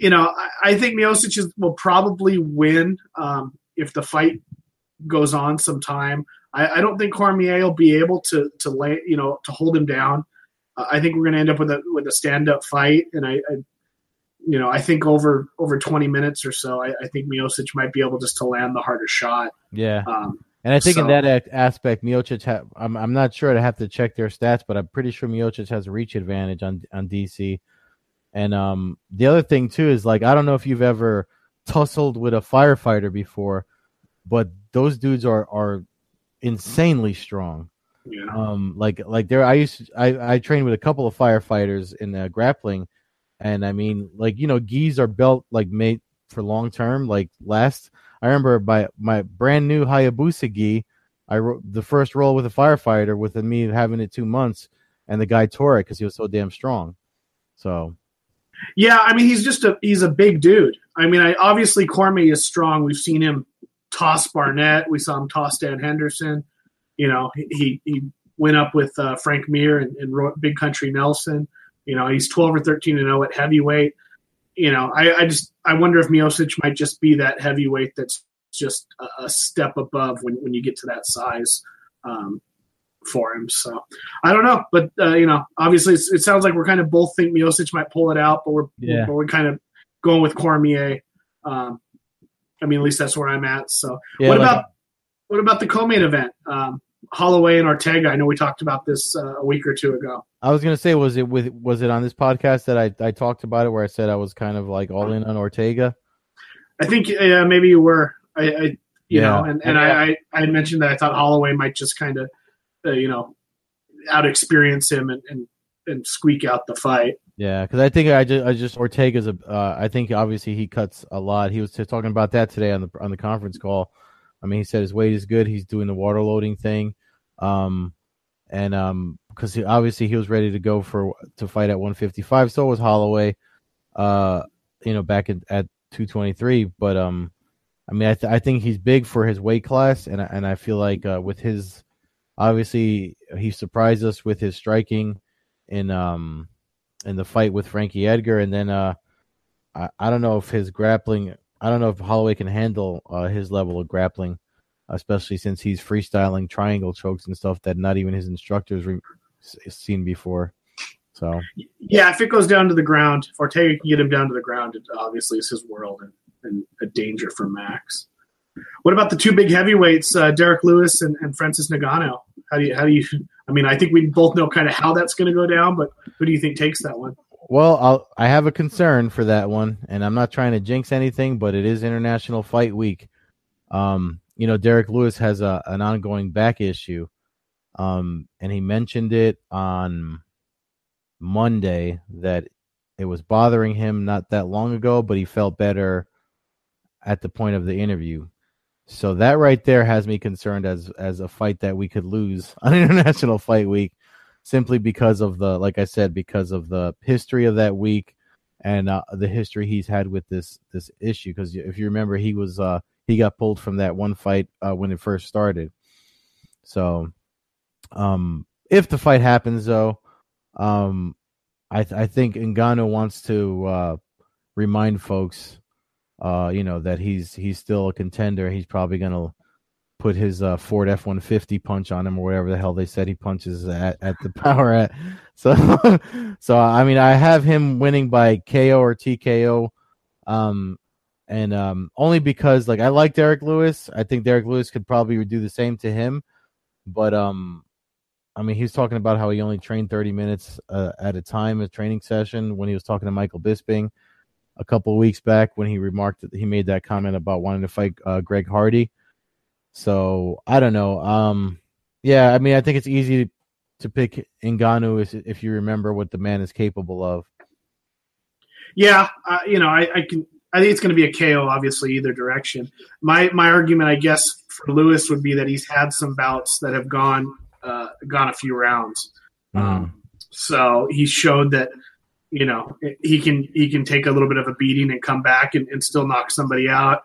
you know, I, I think Miocic is, will probably win um, if the fight goes on some time. I, I, don't think Cormier will be able to to lay, you know, to hold him down. Uh, I think we're going to end up with a with a stand up fight, and I, I you know, I think over over 20 minutes or so, I, I, think Miocic might be able just to land the harder shot. Yeah. Um, and I think so. in that aspect, Miocic, ha- I'm I'm not sure. I have to check their stats, but I'm pretty sure Miocic has a reach advantage on on DC. And um, the other thing too is like I don't know if you've ever tussled with a firefighter before, but those dudes are are insanely strong. Yeah. Um, like like there, I used to, I I trained with a couple of firefighters in uh, grappling and I mean, like you know, gis are built like made for long term. Like last, I remember my my brand new Hayabusa gi. I wrote the first roll with a firefighter within me having it two months, and the guy tore it because he was so damn strong. So, yeah, I mean, he's just a he's a big dude. I mean, I obviously Cormier is strong. We've seen him toss Barnett. We saw him toss Dan Henderson. You know, he he went up with uh, Frank Mir and, and Big Country Nelson. You know, he's 12 or 13 and 0 at heavyweight. You know, I, I just I wonder if Miocic might just be that heavyweight that's just a, a step above when, when you get to that size um, for him. So I don't know, but uh, you know, obviously it sounds like we're kind of both think Miocic might pull it out, but we're yeah. but we're kind of going with Cormier. Um, I mean, at least that's where I'm at. So yeah, what like, about what about the co-main event? Um, Holloway and Ortega. I know we talked about this uh, a week or two ago. I was gonna say, was it with was it on this podcast that I I talked about it where I said I was kind of like all in on Ortega? I think yeah, maybe you were. I, I you Yeah. know, and, and I, I I mentioned that I thought Holloway might just kind of uh, you know out experience him and, and and squeak out the fight. Yeah, because I think I just, I just Ortega's a. Uh, I think obviously he cuts a lot. He was talking about that today on the on the conference call. I mean, he said his weight is good. He's doing the water loading thing, um, and um, because obviously he was ready to go for to fight at 155. So was Holloway, uh, you know, back at, at 223. But um, I mean, I th- I think he's big for his weight class, and I- and I feel like uh, with his, obviously he surprised us with his striking in um in the fight with Frankie Edgar, and then uh, I, I don't know if his grappling, I don't know if Holloway can handle uh, his level of grappling, especially since he's freestyling triangle chokes and stuff that not even his instructors re- seen before. So Yeah, if it goes down to the ground, if Ortega can get him down to the ground, it obviously is his world and, and a danger for Max. What about the two big heavyweights, uh, Derrick Lewis and, and Francis Ngannou? How do you how do you? I mean, I think we both know kind of how that's going to go down, but who do you think takes that one? Well, I'll, I have a concern for that one, and I'm not trying to jinx anything, but it is International Fight Week. Um, you know, Derrick Lewis has a, an ongoing back issue, um, and he mentioned it on Monday that it was bothering him not that long ago, but he felt better at the point of the interview. So that right there has me concerned as as a fight that we could lose on International Fight Week simply because of the like I said because of the history of that week and uh, the history he's had with this this issue. Because if you remember he was uh he got pulled from that one fight uh, when it first started. So um if the fight happens though um I th- I think Ngannou wants to uh remind folks uh you know that he's he's still a contender he's probably going to put his uh, Ford F one fifty punch on him or whatever the hell they said he punches at, at the power at. So so I mean I have him winning by KO or TKO, um, and um, only because like I like Derrick Lewis. I think Derrick Lewis could probably do the same to him, but um, I mean he's talking about how he only trained thirty minutes uh, at a time a training session when he was talking to Michael Bisping a couple of weeks back when he remarked that he made that comment about wanting to fight uh, Greg Hardy. So I don't know. Um, yeah, I mean, I think it's easy to pick Ngannou if, if you remember what the man is capable of. Yeah, uh, you know, I, I can. I think it's going to be a KO, obviously, either direction. My my argument, I guess, for Lewis would be that he's had some bouts that have gone uh, gone a few rounds. Um, so he showed that you know he can he can take a little bit of a beating and come back and, and still knock somebody out.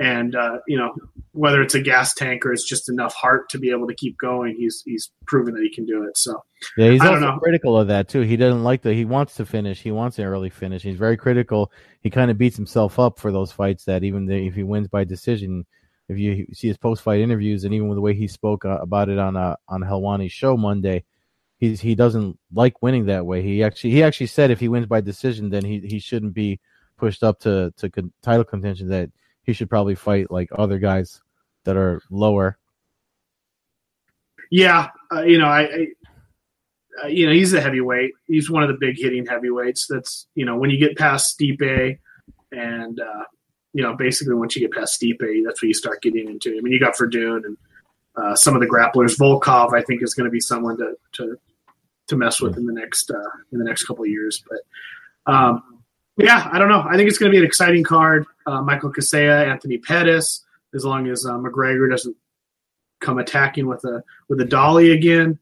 And uh, you know whether it's a gas tank or it's just enough heart to be able to keep going, he's he's proven that he can do it. So Yeah, he's also critical of that too. He doesn't like that He wants to finish. He wants an early finish. He's very critical. He kind of beats himself up for those fights that even the, if he wins by decision, if you see his post fight interviews and even with the way he spoke uh, about it on uh, on Helwani's show Monday, he's he doesn't like winning that way. He actually he actually said if he wins by decision, then he he shouldn't be pushed up to to con- title contention. That he should probably fight like other guys that are lower. Yeah, uh, you know, I, I uh, you know, he's a heavyweight. He's one of the big hitting heavyweights. That's you know, when you get past Stipe, and uh, you know, basically once you get past Stipe, that's when you start getting into. I mean, you got Werdum and uh, some of the grapplers. Volkov, I think, is going to be someone to to to mess with in the next uh, in the next couple of years. But um, yeah, I don't know. I think it's going to be an exciting card. Uh, Michael Casella, Anthony Pettis, as long as uh, McGregor doesn't come attacking with a with a dolly again.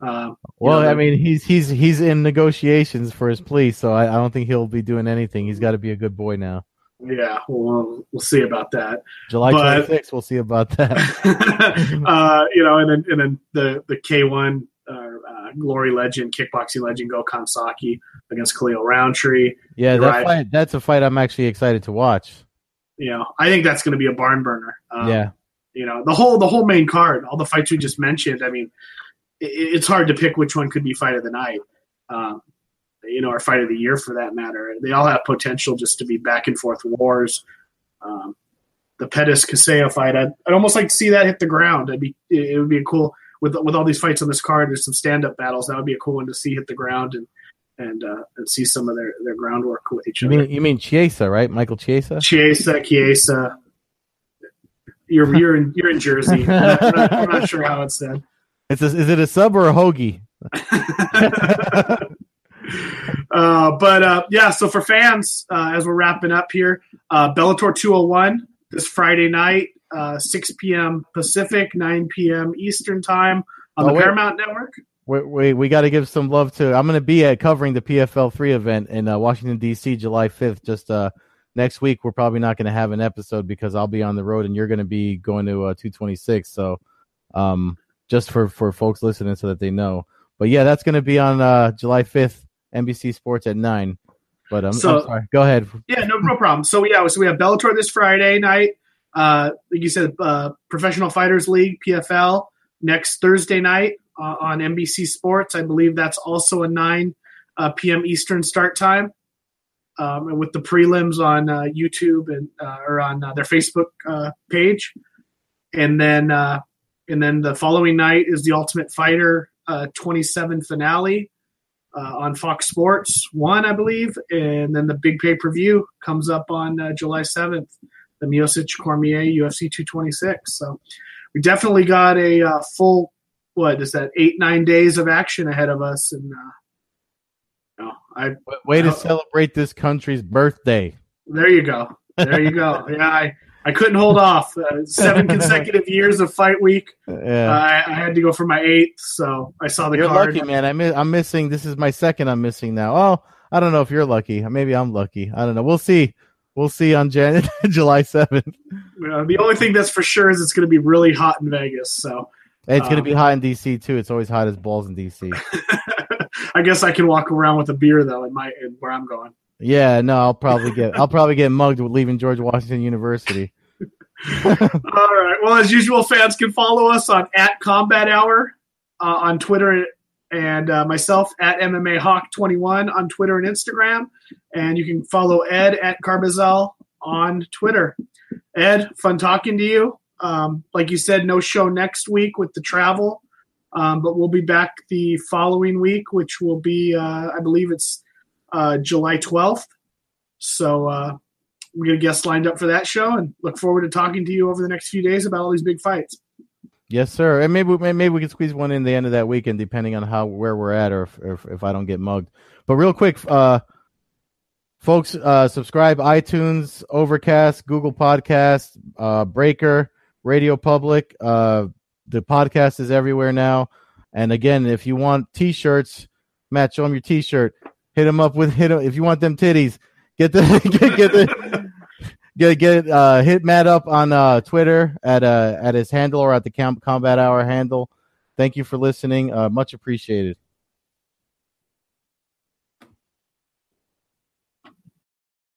Uh, you Well, know, I mean, he's he's he's in negotiations for his plea, so I, I don't think he'll be doing anything. He's got to be a good boy now. yeah, we'll we'll see about that. July But- 26th, we'll see about that. uh, you know, and then and then the the K one uh, glory legend, kickboxing legend, Gokhan Saki against Khalil Rountree. Yeah, that fight, that's a fight I'm actually excited to watch. You know, I think that's going to be a barn burner. Um, yeah, you know the whole the whole main card, all the fights we just mentioned. I mean, it, it's hard to pick which one could be fight of the night, um, you know, or fight of the year for that matter. They all have potential just to be back and forth wars. Um, the Pettis Casella fight, I'd, I'd almost like to see that hit the ground. It'd be it would be a cool. With with all these fights on this card, there's some stand up battles. That would be a cool one to see hit the ground and and uh, and see some of their their groundwork with each You other. mean you mean Chiesa, right? Michael Chiesa. Chiesa, Chiesa. You're you're in you're in Jersey. I'm not, I'm not- I'm not sure how it's said. It's a, is it a sub or a hoagie? uh, but uh, yeah, so for fans, uh, as we're wrapping up here, uh, Bellator 201 this Friday night, uh, 6 p.m. Pacific, 9 p.m. Eastern time on Oh, the wait. Paramount Network. We we, we got to give some love to. I'm going to be at covering the PFL three event in uh, Washington D.C. July 5th. Just uh, next week, we're probably not going to have an episode because I'll be on the road and you're going to be going to uh, 226. So, um, just for for folks listening so that they know. But yeah, that's going to be on uh, July 5th, NBC Sports at nine. But um, So- I'm sorry. Go ahead. Yeah, no, no problem. So yeah, so we have Bellator this Friday night. Uh, like you said, uh, Professional Fighters League (PFL) next Thursday night uh, on NBC Sports. I believe that's also a 9 uh, p.m. Eastern start time. Um, and with the prelims on uh, YouTube and uh, or on their Facebook page, and then and then the following night is the Ultimate Fighter uh, 27 finale on Fox Sports One, I believe, and then the big pay per view comes up on July 7th, the Miocic Cormier UFC 226. So we definitely got a uh, full what is that eight nine days of action ahead of us, and uh, no, I Way to Oh. celebrate this country's birthday. there you go, there you go. Yeah, I. I couldn't hold off. Uh, seven consecutive years of fight week. Yeah. I, I had to go for my eighth, so I saw the You're card. lucky, man. I mi- I'm missing. This is my second. I'm missing now. Oh, I don't know if you're lucky. Maybe I'm lucky. I don't know. We'll see. We'll see on Jan- July 7th. Uh, the only thing that's for sure is it's going to be really hot in Vegas. So It's going to Um, be hot in DC too. It's always hot as balls in DC. I guess I can walk around with a beer though in my in where I'm going. Yeah, no, I'll probably get I'll probably get mugged with leaving George Washington University. All right. Well, as usual, fans can follow us on at Combat Hour uh, on Twitter and uh, myself at MMA Hawk 21 on Twitter and Instagram. And you can follow Ed at Carbazal on Twitter. Ed, fun talking to you. Um, like you said, no show next week with the travel, um, but we'll be back the following week, which will be, uh, I believe it's uh, July 12th. So, uh, we got a guest lined up for that show and look forward to talking to you over the next few days about all these big fights. Yes, sir. And maybe maybe we can squeeze one in the end of that weekend, depending on how where we're at, or if if, I don't get mugged. But real quick, uh, folks, uh, subscribe iTunes, Overcast, Google Podcast, uh, Breaker, Radio Public. Uh, the podcast is everywhere now. And again, if you want T-shirts, Matt, show them your T-shirt. Hit them up with hit 'em- if you want them titties. Get the get, get the get get uh hit Matt up on uh Twitter at uh at his handle or at the Combat Hour handle. Thank you for listening. Uh much appreciated.